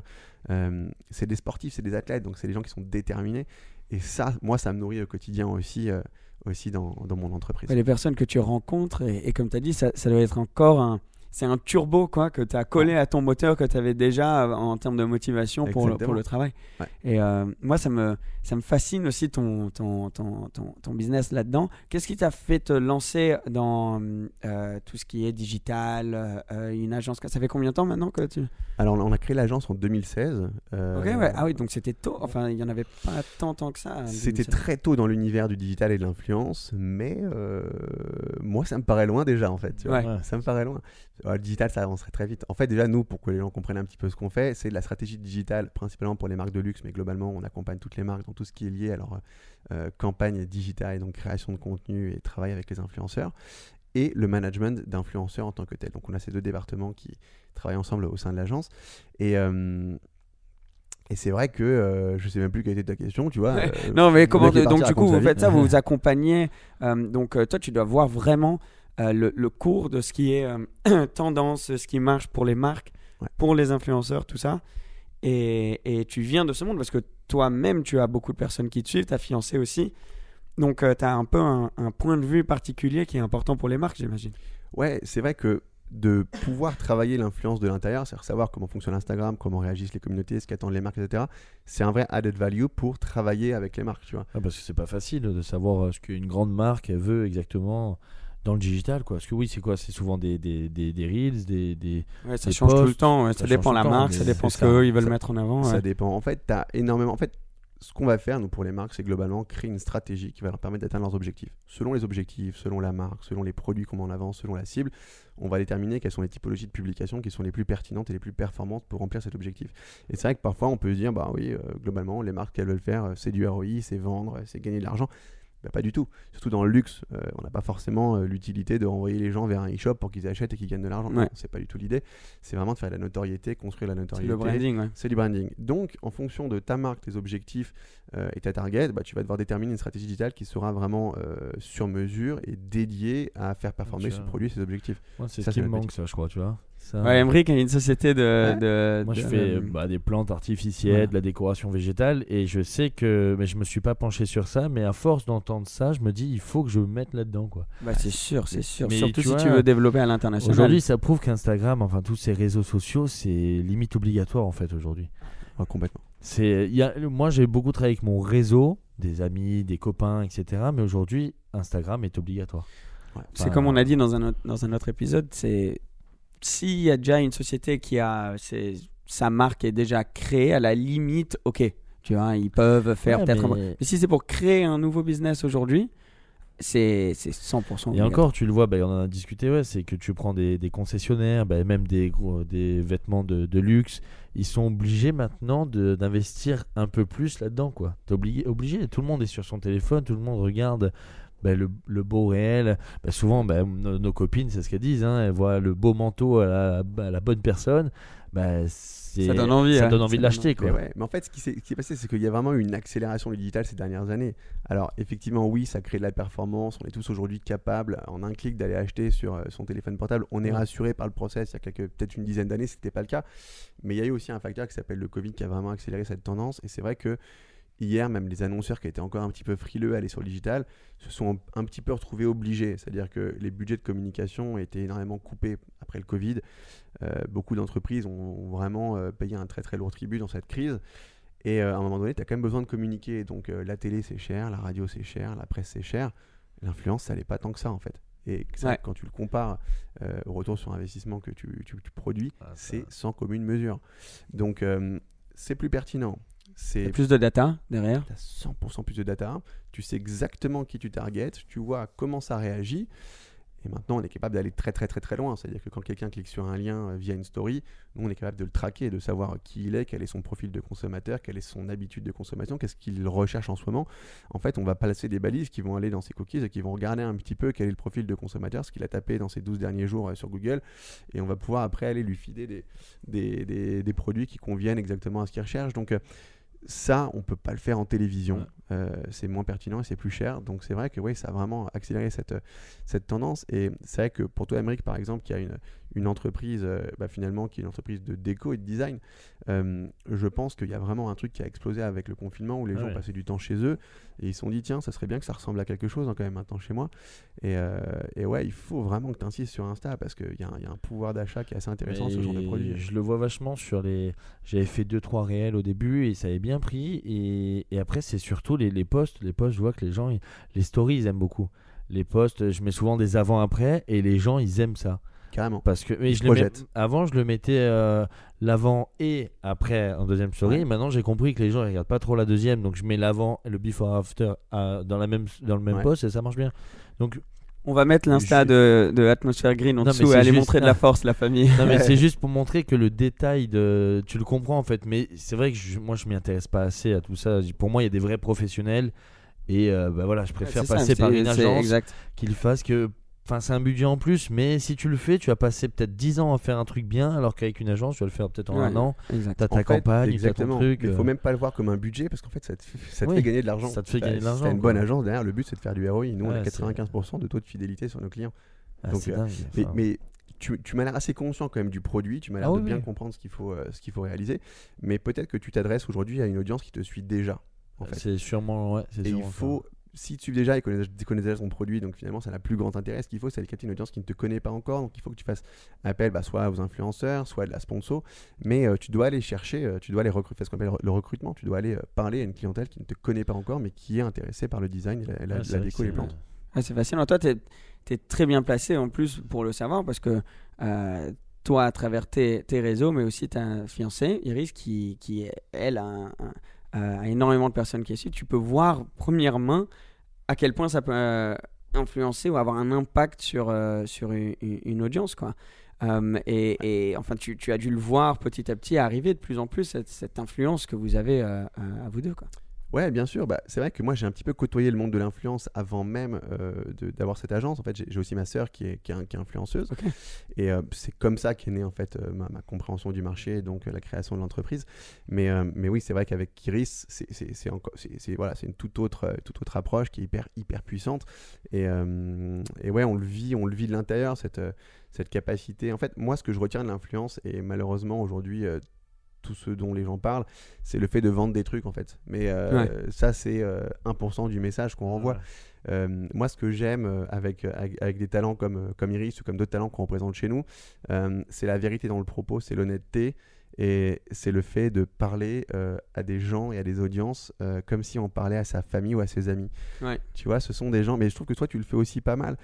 Euh, c'est des sportifs, c'est des athlètes, donc c'est des gens qui sont déterminés. Et ça, moi, ça me nourrit au quotidien aussi, euh, aussi dans, dans mon entreprise. Ouais, les personnes que tu rencontres, et, et comme tu as dit, ça, ça doit être encore un. C'est un turbo quoi, que tu as collé à ton moteur que tu avais déjà euh, en termes de motivation pour le, pour Exactement. le travail. Ouais. Et euh, moi, ça me, ça me fascine aussi ton, ton, ton, ton, ton business là-dedans. Qu'est-ce qui t'a fait te lancer dans euh, tout ce qui est digital, euh, une agence? Ça fait combien de temps maintenant que tu. Alors, on a créé l'agence en 2016. euh, Ok, ouais. Ah oui, donc c'était tôt. Enfin, il n'y en avait pas tant, tant que ça. en C'était 2016. très tôt dans l'univers du digital et de l'influence, mais euh, moi, ça me paraît loin déjà, en fait. tu vois. Ouais. Ça me paraît loin. Ouais, le digital, ça avancerait très vite. En fait, déjà, nous, pour que les gens comprennent un petit peu ce qu'on fait, c'est de la stratégie digitale, principalement pour les marques de luxe, mais globalement, on accompagne toutes les marques dans tout ce qui est lié à leur euh, campagne digitale, et donc création de contenu et travail avec les influenceurs, et le management d'influenceurs en tant que tel. Donc, on a ces deux départements qui travaillent ensemble au sein de l'agence. Et. euh, et c'est vrai que euh, je sais même plus quelle était ta question, tu vois. Ouais. euh, non, mais comment donc du coup vous faites ça, vous vous accompagnez. euh, donc euh, toi, tu dois voir vraiment euh, le, le cours de ce qui est euh, tendance, ce qui marche pour les marques, Ouais. pour les influenceurs, tout ça. Et, et tu viens de ce monde parce que toi-même, tu as beaucoup de personnes qui te suivent, ta fiancée aussi. Donc tu as un peu un, un point de vue particulier qui est important pour les marques, j'imagine. Ouais, c'est vrai que de pouvoir travailler l'influence de l'intérieur, c'est-à-dire savoir comment fonctionne Instagram, comment réagissent les communautés, ce qu'attendent les marques, etc. C'est un vrai added value pour travailler avec les marques, tu vois. Ah, parce que c'est pas facile de savoir euh, ce qu'une grande marque elle veut exactement dans le digital quoi. Parce que oui, c'est quoi? C'est souvent des, des, des, des reels, des, des Ouais, ça des change tout le temps, ouais, ça, change dépend la temps, marque, ça dépend ce ça. qu'eux ils veulent Ça- mettre en avant. Ça dépend. En fait, tu as énormément. En fait, ce qu'on va faire, nous, pour les marques, c'est globalement créer une stratégie qui va leur permettre d'atteindre leurs objectifs. Selon les objectifs, selon la marque, selon les produits qu'on met en avant, selon la cible, on va déterminer quelles sont les typologies de publications qui sont les plus pertinentes et les plus performantes pour remplir cet objectif. Et c'est vrai que parfois, on peut se dire, bah oui, euh, globalement, les marques qu'elles veulent faire, euh, c'est du ROI, c'est vendre, c'est gagner de l'argent. Bah, pas du tout. Surtout dans le luxe, euh, on n'a pas forcément euh, l'utilité de renvoyer les gens vers un e-shop pour qu'ils achètent et qu'ils gagnent de l'argent. Ouais. Non, c'est pas du tout l'idée. C'est vraiment de faire de la notoriété, construire la C'est notoriété. le branding, ouais. C'est du branding. Donc, en fonction de ta marque, tes objectifs euh, et ta target, bah, tu vas devoir déterminer une stratégie digitale qui sera vraiment euh, sur mesure et dédiée à faire performer ce produit et ses objectifs. Moi, c'est Ça, ce qui c'est me manque, ça, je crois, tu vois. Ça- Ouais, Emmerich a une société de. Ouais. de- Moi, je fais euh, bah, des plantes artificielles, Voilà. de la décoration végétale, et je sais que, mais je me suis pas penché sur ça, mais à force d'entendre ça, je me dis, il faut que je me mette là-dedans, quoi. Bah, c'est sûr, c'est sûr. Mais Surtout tu si vois, tu veux développer à l'international. Aujourd'hui, ça prouve qu'Instagram, enfin tous ces réseaux sociaux, c'est limite obligatoire en fait aujourd'hui. Ouais, complètement. C'est, il y a, moi, j'ai beaucoup travaillé avec mon réseau, des amis, des copains, etc. Mais aujourd'hui, Instagram est obligatoire. c'est Enfin, comme on a dit dans un autre, dans un autre épisode, c'est s'il y a déjà une société qui a sa marque est déjà créée, à la limite, ok, tu vois, ils peuvent faire Ouais, peut-être. un- mais- Mais si c'est pour créer un nouveau business aujourd'hui, c'est c'est 100%. Et encore, tu le vois, bah, on en a discuté, ouais, c'est que tu prends des, des concessionnaires, bah, même des, gros- des vêtements de, de luxe, ils sont obligés maintenant d'investir un peu plus là-dedans. quoi. T'es obligé, obligé, tout le monde est sur son téléphone, tout le monde regarde bah, le, le beau réel. Bah, souvent, bah, nos, nos copines, c'est ce qu'elles disent. hein, elles voient le beau manteau à la, à la bonne personne. Bah, Ça donne envie, Ça hein. donne envie Ça de donne l'acheter. Mais, quoi. ouais, mais en fait, ce qui s'est ce qui est passé, c'est qu'il y a vraiment eu une accélération du digital ces dernières années. Alors, effectivement, oui, ça crée de la performance. On est tous aujourd'hui capables, en un clic, d'aller acheter sur euh, son téléphone portable. On est Ouais. rassuré par le process. Il y a quelques- peut-être une dizaine d'années, ce n'était pas le cas. Mais il y a eu aussi un facteur qui s'appelle le Covid qui a vraiment accéléré cette tendance. Et c'est vrai que hier, même les annonceurs qui étaient encore un petit peu frileux à aller sur le digital se sont un, un petit peu retrouvés obligés. C'est-à-dire que les budgets de communication ont été énormément coupés après le Covid. Euh, beaucoup d'entreprises ont, vraiment euh, payé un très très lourd tribut dans cette crise. Et euh, à un moment donné, tu as quand même besoin de communiquer. Donc la télé, c'est cher, la radio, c'est cher, la presse, c'est cher. L'influence, ça n'est pas tant que ça en fait. Et ça, Ouais. quand tu le compares au retour sur investissement que tu, tu- tu produis, Ah, c'est sans commune mesure. Donc c'est plus pertinent. C'est plus de data derrière? tu as 100% plus de data, tu sais exactement qui tu targetes, tu vois comment ça réagit. Et maintenant, on est capable d'aller très très très très loin. C'est-à-dire que quand quelqu'un clique sur un lien euh, via une story, nous, on est capable de le traquer, de savoir qui il est, quel est son profil de consommateur, quelle est son habitude de consommation, qu'est-ce qu'il recherche en ce moment. En fait, on va placer des balises qui vont aller dans ses cookies et qui vont regarder un petit peu quel est le profil de consommateur, ce qu'il a tapé dans ces 12 derniers jours euh, sur Google. Et on va pouvoir après aller lui filer des, des, des- des produits qui conviennent exactement à ce qu'il recherche. Donc, euh, ça, on peut pas le faire en télévision. Ouais. Euh, c'est moins pertinent et c'est plus cher. Donc c'est vrai que oui, ça a vraiment accéléré cette, cette tendance. Et c'est vrai que pour toi, Amérique, par exemple, qui a une, une entreprise, euh, bah, finalement, qui est une entreprise de déco et de design, euh, je pense qu'il y a vraiment un truc qui a explosé avec le confinement où les Ah gens ouais. passaient du temps chez eux et ils se sont dit, tiens, ça serait bien que ça ressemble à quelque chose hein, quand même maintenant chez moi. Et, euh, et ouais, il faut vraiment que tu insistes sur Insta parce qu'il y, un- y a un pouvoir d'achat qui est assez intéressant ce genre de produit. Je le vois vachement sur les. J'avais fait 2-3 réels au début et ça avait bien pris. Et, et après, c'est surtout les, les posts. Les posts, je vois que les gens, ils- les stories, ils aiment beaucoup. Les posts, je mets souvent des avant-après et les gens, ils aiment ça. Carrément. Parce que mais je le avant, je le mettais euh, l'avant et après en deuxième story. Ouais. Maintenant, j'ai compris que les gens ils regardent pas trop la deuxième, donc je mets l'avant et le before after euh, dans la même dans le même Ouais. post et ça marche bien. Donc On va mettre l'insta Je- de, de Atmosphere Green en Non, dessous et aller juste- montrer de la force, la famille. non mais c'est juste pour montrer que le détail de tu le comprends en fait mais c'est vrai que je- moi je m'y intéresse pas assez à tout ça pour moi il y a des vrais professionnels et euh, bah voilà je préfère ça, passer par une agence Exact. qui le fasse que enfin c'est un budget en plus mais si tu le fais tu vas passer peut-être 10 ans à faire un truc bien alors qu'avec une agence tu vas le faire peut-être en Ouais, un an t'as ta En campagne t'as ton exactement. truc il faut euh, même pas le voir comme un budget parce qu'en fait, ça te, fait- ça te Oui, fait gagner de l'argent. ça te fait gagner de si l'argent, t'as une bonne agence derrière, le but c'est de faire du ROI. Nous, on a Ouais, c'est- 95% de taux de fidélité sur nos clients. ah, donc, euh, dingue, Mais, tu, tu m'as l'air assez conscient quand même du produit, tu m'as l'air Ah de oui, bien comprendre ce qu'il faut, euh, ce qu'il faut réaliser. Mais peut-être que tu t'adresses aujourd'hui à une audience qui te suit déjà. En fait. c'est sûrement ouais Et il ça. Si tu suis déjà et connais, connais déjà ton produit, donc finalement ça n'a plus grand intérêt. Ce qu'il faut, c'est aller capter une audience qui ne te connaît pas encore. Donc il faut que tu fasses appel bah, soit aux influenceurs, soit à de la sponsor. Mais euh, tu dois aller chercher, euh, tu dois aller recruter, faire ce qu'on appelle le recrutement. Tu dois aller euh, parler à une clientèle qui ne te connaît pas encore, mais qui est intéressée par le design et la, la- vrai déco et les plantes. Ah, c'est fascinant. Toi, tu es, très bien placé en plus pour le savoir parce que euh, toi, à travers tes, tes réseaux, mais aussi ta fiancée, Iris, qui, qui elle, a, un- un- a énormément de personnes qui suivent, tu peux voir, première main, à quel point ça peut euh, influencer ou avoir un impact sur, euh, sur une, une audience. Quoi. Euh, et, et, enfin, tu, tu as dû le voir petit à petit arriver de plus en plus, cette, cette influence que vous avez euh, à, à vous deux. Quoi. Ouais, bien sûr. Bah, c'est vrai que moi, j'ai un petit peu côtoyé le monde de l'influence avant même euh, d'avoir cette agence. En fait, j'ai aussi ma sœur qui est, qui est, un- qui est influenceuse. Et euh, c'est comme ça qu'est née en fait euh, ma, ma compréhension du marché et donc la création de l'entreprise. Mais, mais oui, c'est vrai qu'avec Kiris, c'est- c'est c'est encore, c'est c'est- voilà, c'est une toute autre, toute autre approche qui est hyper, hyper puissante. Et, et ouais, on le vit, on le vit de l'intérieur cette, cette capacité. En fait, moi, ce que je retiens de l'influence et malheureusement aujourd'hui. Tout ce dont les gens parlent, c'est le fait de vendre des trucs en fait. Mais euh, ça, c'est euh, 1% du message qu'on renvoie. Euh, moi, ce que j'aime euh, avec, avec, avec des talents comme, comme Iris ou comme d'autres talents qu'on représente chez nous, c'est la vérité dans le propos, c'est l'honnêteté et c'est le fait de parler à des gens et à des audiences comme si on parlait à sa famille ou à ses amis. Ouais. Tu vois, ce sont des gens, mais je trouve que toi, tu le fais aussi pas mal.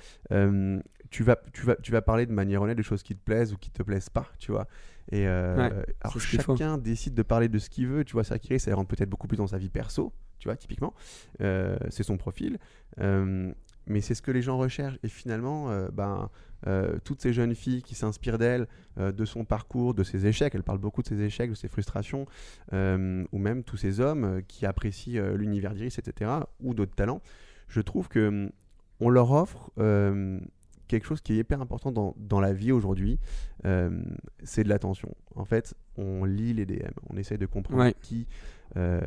Tu, vas, tu, vas, tu vas parler de manière honnête de choses qui te plaisent ou qui te plaisent pas, tu vois. Et euh, Ouais, alors, chacun décide de parler de ce qu'il veut. Tu vois, ça qui ça rentre peut-être beaucoup plus dans sa vie perso, tu vois, typiquement. Euh, c'est son profil. Euh, mais c'est ce que les gens recherchent. Et finalement, ben, toutes ces jeunes filles qui s'inspirent d'elle, de son parcours, de ses échecs, elle parle beaucoup de ses échecs, de ses frustrations, ou même tous ces hommes qui apprécient l'univers d'Iris, etc., ou d'autres talents, je trouve que hum, on leur offre quelque chose qui est hyper important dans, dans la vie aujourd'hui, euh, c'est de l'attention. En fait, on lit les DM, on essaye de comprendre Ouais. qui, euh,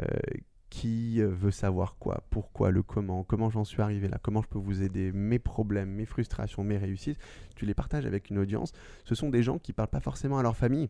qui veut savoir quoi, pourquoi, le comment, comment j'en suis arrivé là, comment je peux vous aider, mes problèmes, mes frustrations, mes réussites. Tu les partages avec une audience. Ce sont des gens qui parlent pas forcément à leur famille.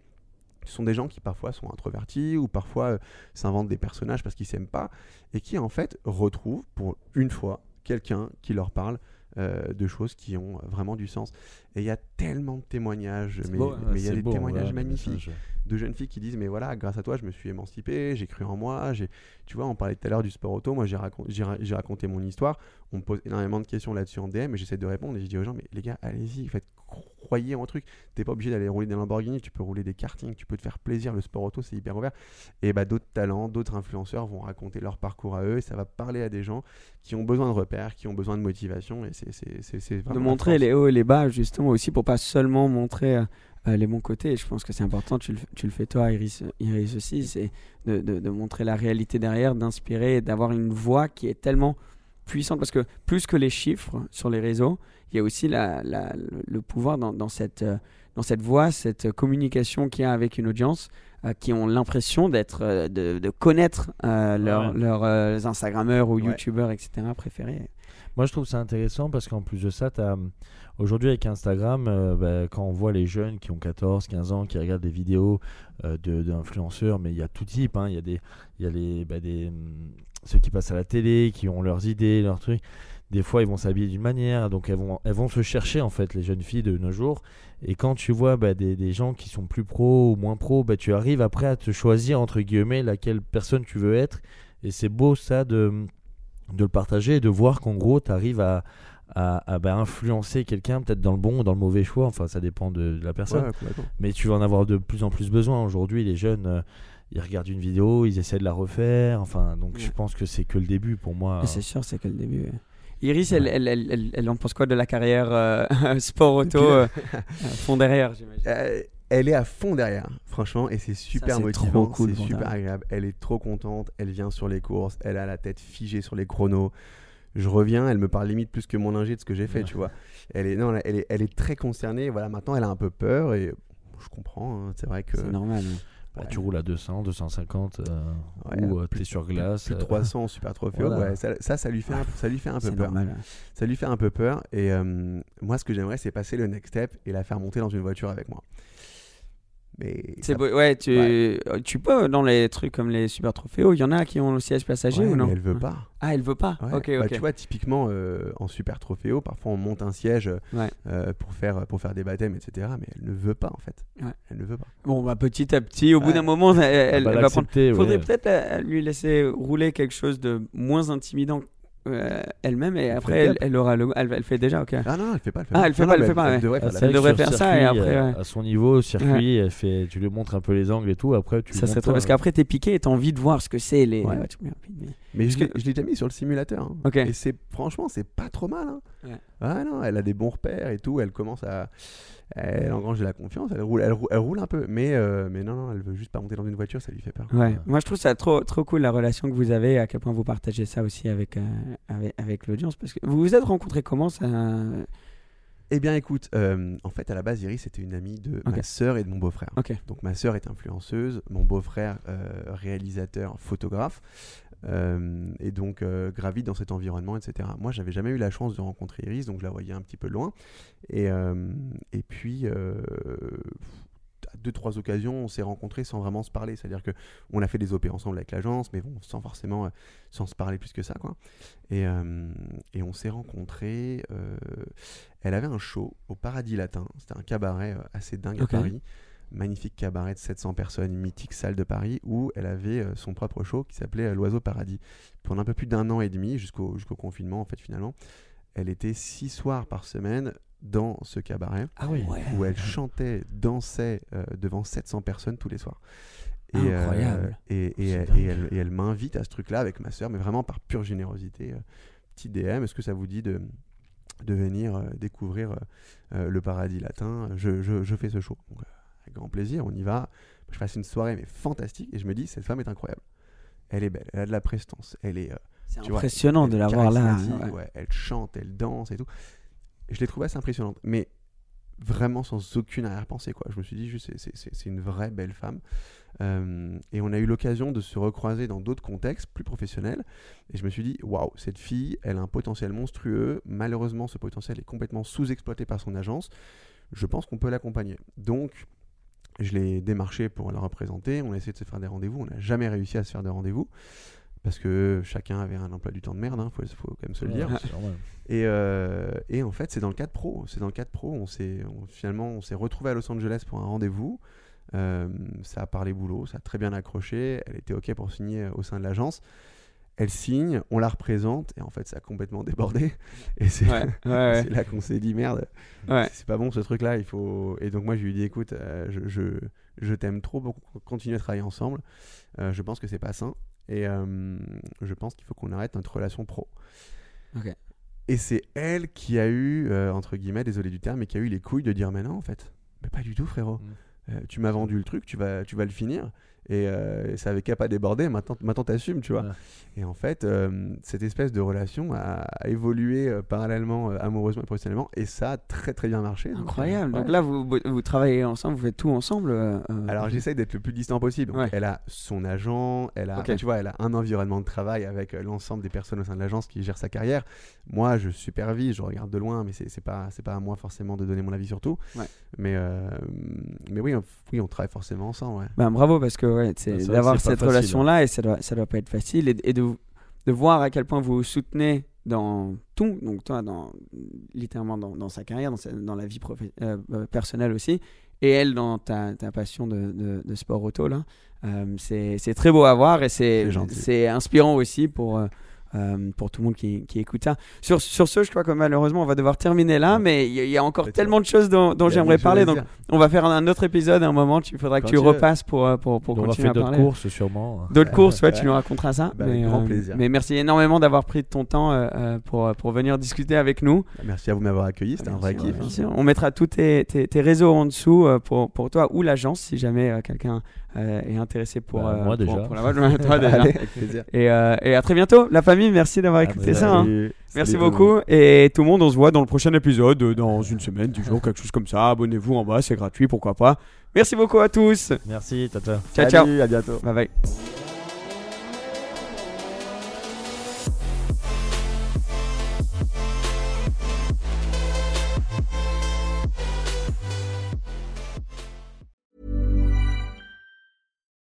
Ce sont des gens qui parfois sont introvertis ou parfois euh, s'inventent des personnages parce qu'ils s'aiment pas et qui en fait retrouvent pour une fois quelqu'un qui leur parle euh, de choses qui ont vraiment du sens. Et il y a tellement de témoignages, mais beau, hein, mais il y a des beau, témoignages magnifiques. De jeunes filles qui disent mais voilà grâce à toi je me suis émancipé j'ai cru en moi j'ai tu vois on parlait tout à l'heure du sport auto moi j'ai racon- j'ai ra- j'ai raconté mon histoire on me pose énormément de questions là-dessus en DM et j'essaie de répondre et je dis aux gens mais les gars allez-y faites croyez en truc t'es pas obligé d'aller rouler des Lamborghini tu peux rouler des karting tu peux te faire plaisir le sport auto c'est hyper ouvert et bah d'autres talents d'autres influenceurs vont raconter leur parcours à eux et ça va parler à des gens qui ont besoin de repères qui ont besoin de motivation et c'est c'est c'est c'est de montrer les hauts et les bas justement aussi pour pas seulement montrer euh, les bons côtés. Et je pense que c'est important, tu le, tu le fais toi Iris, Iris aussi, c'est de, de- de montrer la réalité derrière, d'inspirer, d'avoir une voix qui est tellement puissante parce que plus que les chiffres sur les réseaux, il y a aussi la, la- le- pouvoir dans, dans cette, euh, dans cette voix, cette communication qu'il y a avec une audience euh, qui ont l'impression d'être, euh, de, de connaître euh, leurs Ouais. leurs, Instagrammeurs ou Ouais. YouTubeurs, etc. préférés. Moi, je trouve ça intéressant parce qu'en plus de ça, hum, aujourd'hui avec Instagram, euh, bah, quand on voit les jeunes qui ont 14, 15 ans, qui regardent des vidéos euh, d'influenceurs, mais il y a tout type. hein. Il y a, des, y a les, des, hum, ceux qui passent à la télé, qui ont leurs idées, leurs trucs. Des fois, ils vont s'habiller d'une manière, donc elles vont, elles vont se chercher en fait, les jeunes filles de nos jours. Et quand tu vois bah, des, des gens qui sont plus pros ou moins bah, tu arrives après à te choisir entre guillemets laquelle personne tu veux être. Et c'est beau ça de, de le partager et de voir qu'en gros, tu arrives à, à, à, bah, influencer quelqu'un, peut-être dans le bon ou dans le mauvais choix. Enfin, ça dépend de, de la personne. Ouais. Mais tu vas en avoir de plus en plus besoin. Aujourd'hui, les jeunes, euh, ils regardent une vidéo, ils essaient de la refaire. Enfin, donc je pense que c'est que le début pour moi. C'est sûr, c'est que le début. ouais. Iris, elle, elle, elle, elle, elle en pense quoi de la carrière euh, sport auto euh, fond derrière, j'imagine? Euh, elle est à fond derrière, franchement, et c'est super c'est motivant, trop cool c'est pour super agréable. Elle est trop contente, elle vient sur les courses, elle a la tête figée sur les chronos. Je reviens, elle me parle limite plus que mon ingé de ce que j'ai fait, Ouais. tu vois. Elle est, non, elle est, elle est très concernée. Voilà, maintenant, elle a un peu peur et je comprends. hein, c'est vrai que C'est normal. hein. Bah, ouais. Tu roules à 200, 250, euh, Ouais, ou plus- tu es sur glace. plus de euh, 300 en super trophée, voilà. ouais, ça, ça, ça lui fait un, ça lui fait un peu C'est peur. normal. ouais. Ça lui fait un peu peur. Et euh, moi, ce que j'aimerais, c'est passer le next step et la faire monter dans une voiture avec moi. Mais C'est ça- beau- ouais, tu, Ouais. euh, tu peux dans les trucs comme les super trophéos, il y en a qui ont le siège passager Ouais, ou non? mais elle veut pas. Ah, elle veut pas? Ouais. Ok, Bah, ok. tu vois, typiquement euh, en super trophéo, parfois on monte un siège Ouais. euh, pour, faire, pour faire des baptêmes, etc. Mais elle ne veut pas en fait. Ouais. Elle ne veut pas. Bon, bah, petit à petit, au bout d'un moment, elle, elle- elle elle va prendre. Faudrait ouais. peut-être euh, lui laisser rouler quelque chose de moins intimidant euh, elle-même et Elle après elle, aura le. Elle, elle fait déjà, ok. Ah non, non, elle fait pas. Elle fait Ah, pas. elle fait Non, pas, non, elle fait pas, devrait Ah, faire Elle devrait faire ça et après, euh, ouais. à son niveau, circuit, elle fait, tu lui montres un peu les angles et tout. Après, tu Ça serait trop. Parce hein. qu'après, t'es piqué et t'as envie de voir ce que c'est les. Ouais. ouais, tu- mais- je je l'ai déjà mis sur le simulateur. hein. Ok. Et c'est franchement, c'est pas trop mal. hein. Ouais. Ah non, elle a des bons repères et tout. Elle commence à. Elle engrange de la confiance. Elle roule, elle roule, elle roule un peu. Mais, euh, mais non, non, elle veut juste pas monter dans une voiture. Ça lui fait peur. Ouais. Moi, je trouve ça trop, trop cool la relation que vous avez, à quel point vous partagez ça aussi avec, euh, avec, avec l'audience. Parce que vous vous êtes rencontrés comment ça? Eh bien, écoute, euh, en fait, à la base, Iris c'était une amie de ma sœur et de mon beau-frère. Ok. Donc, ma sœur est influenceuse, mon beau-frère réalisateur, photographe, euh, et donc euh, gravite dans cet environnement, etc. Moi, j'avais jamais eu la chance de rencontrer Iris, donc je la voyais un petit peu loin. Et, euh, et puis, euh, à deux, trois occasions, on s'est rencontrés sans vraiment se parler. C'est-à-dire que on a fait des OP ensemble avec l'agence, mais bon, sans forcément, euh, sans se parler plus que ça, quoi. Et, euh, et on s'est rencontrés. euh, elle avait un show au Paradis Latin. C'était un cabaret euh, assez dingue à Paris. Magnifique cabaret de 700 personnes, mythique salle de Paris, où elle avait euh, son propre show qui s'appelait euh, L'Oiseau Paradis. Pendant un peu plus d'un an et demi, jusqu'au confinement, en fait, finalement, elle était six soirs par semaine dans ce cabaret Ah oui. où elle chantait, dansait euh, devant 700 personnes tous les soirs. Et, Incroyable. euh, et, elle, m'invite à ce truc-là avec ma sœur, mais vraiment par pure générosité. euh, petit DM, est-ce que ça vous dit de, de venir découvrir le paradis latin? Je, je- je fais ce show. Donc, euh, avec grand plaisir, on y va. Je passe une soirée mais fantastique et je me dis, cette femme est incroyable. Elle est belle, elle a de la prestance, elle est, euh, C'est Tu vois, impressionnant elle de la voir là, charismatique, ouais. ouais, elle chante, elle danse et tout. Et je l'ai trouvée assez impressionnante. Mais vraiment sans aucune arrière-pensée. Quoi. Je me suis dit, juste, c'est une vraie belle femme. Euh, et on a eu l'occasion de se recroiser dans d'autres contextes plus professionnels. Et je me suis dit, waouh, cette fille, elle a un potentiel monstrueux. Malheureusement, ce potentiel est complètement sous-exploité par son agence. Je pense qu'on peut l'accompagner. Donc, je l'ai démarché pour la représenter. On a essayé de se faire des rendez-vous. On n'a jamais réussi à se faire des rendez-vous. Parce que chacun avait un emploi du temps de merde, il faut, faut quand même se le dire. Et, euh, et en fait, c'est dans le cadre pro. C'est dans le cadre pro. On s'est, finalement, on s'est retrouvé à Los Angeles pour un rendez-vous. Euh, ça a parlé boulot, ça a très bien accroché. Elle était OK pour signer euh, au sein de l'agence. Elle signe, on la représente, et en fait, ça a complètement débordé. Et c'est Ouais, ouais, là qu'on s'est dit merde, Ouais. c'est pas bon ce truc-là. Il faut. Et donc moi, je lui ai dit, écoute, euh, je, je, je t'aime trop pour continuer à travailler ensemble. Euh, je pense que c'est pas sain, et euh, je pense qu'il faut qu'on arrête notre relation pro. Ok. Et c'est elle qui a eu, entre guillemets, désolé du terme, mais qui a eu les couilles de dire mais non, en fait. Mais pas du tout, frérot. Euh, tu m'as vendu le truc, tu vas, tu vas le finir. Et euh, ça avait qu'à pas déborder, maintenant, maintenant t'assumes, tu vois. Ouais. Et en fait, euh, cette espèce de relation a, a évolué euh, parallèlement, amoureusement et professionnellement, et ça a très très bien marché. Incroyable. Donc ouais. là, vous, vous- travaillez ensemble, vous faites tout ensemble. Alors j'essaye d'être le plus distant possible. Donc, Ouais. Elle a son agent, elle a, tu vois, elle a un environnement de travail avec l'ensemble des personnes au sein de l'agence qui gèrent sa carrière. Moi, je supervise, je regarde de loin, mais c'est c'est pas, c'est pas à moi forcément de donner mon avis sur tout. Mais, mais oui, on, oui, on travaille forcément ensemble. Ben, bravo parce que ouais, c'est c'est vrai d'avoir cette facile, relation là et ça doit ça doit pas être facile et, et de de voir à quel point vous vous soutenez dans tout donc toi dans littéralement dans, dans sa carrière dans, sa- dans la vie euh, euh, personnelle aussi et elle dans ta, ta passion de, de, de sport auto là Euh, c'est très beau à voir et c'est inspirant aussi pour euh, pour tout le monde qui, qui écoute ça. Sur, sur ce, je crois que malheureusement, on va devoir terminer là, mais il y, a- il y a encore tellement de choses dont, j'aimerais parler. à Donc, on va faire un, autre épisode à un moment. Il faudra que Quand tu repasses pour, euh, pour, pour on va continuer faire à d'autres parler. courses, sûrement. D'autres courses, ouais, tu nous raconteras ça. Bah, avec mais, grand euh, plaisir. mais merci énormément d'avoir pris de ton temps pour, pour venir discuter avec nous. Merci à vous de m'avoir accueilli, c'était un vrai kiff. On mettra tous tes, tes, tes réseaux en dessous pour, pour toi ou l'agence si jamais quelqu'un est intéressé pour, Bah, euh, moi, déjà. pour la toi déjà. Allez, avec plaisir. Et, euh, et à très bientôt, la famille. Merci d'avoir Ah, écouté bah, ça. hein. Merci beaucoup. Et tout le monde, on se voit dans le prochain épisode, euh, dans une semaine, dix jours, quelque chose comme ça. Abonnez-vous en bas, c'est gratuit, pourquoi pas. Merci beaucoup à tous. Merci, tata. Ciao, ciao. Salut, à bientôt. Bye bye.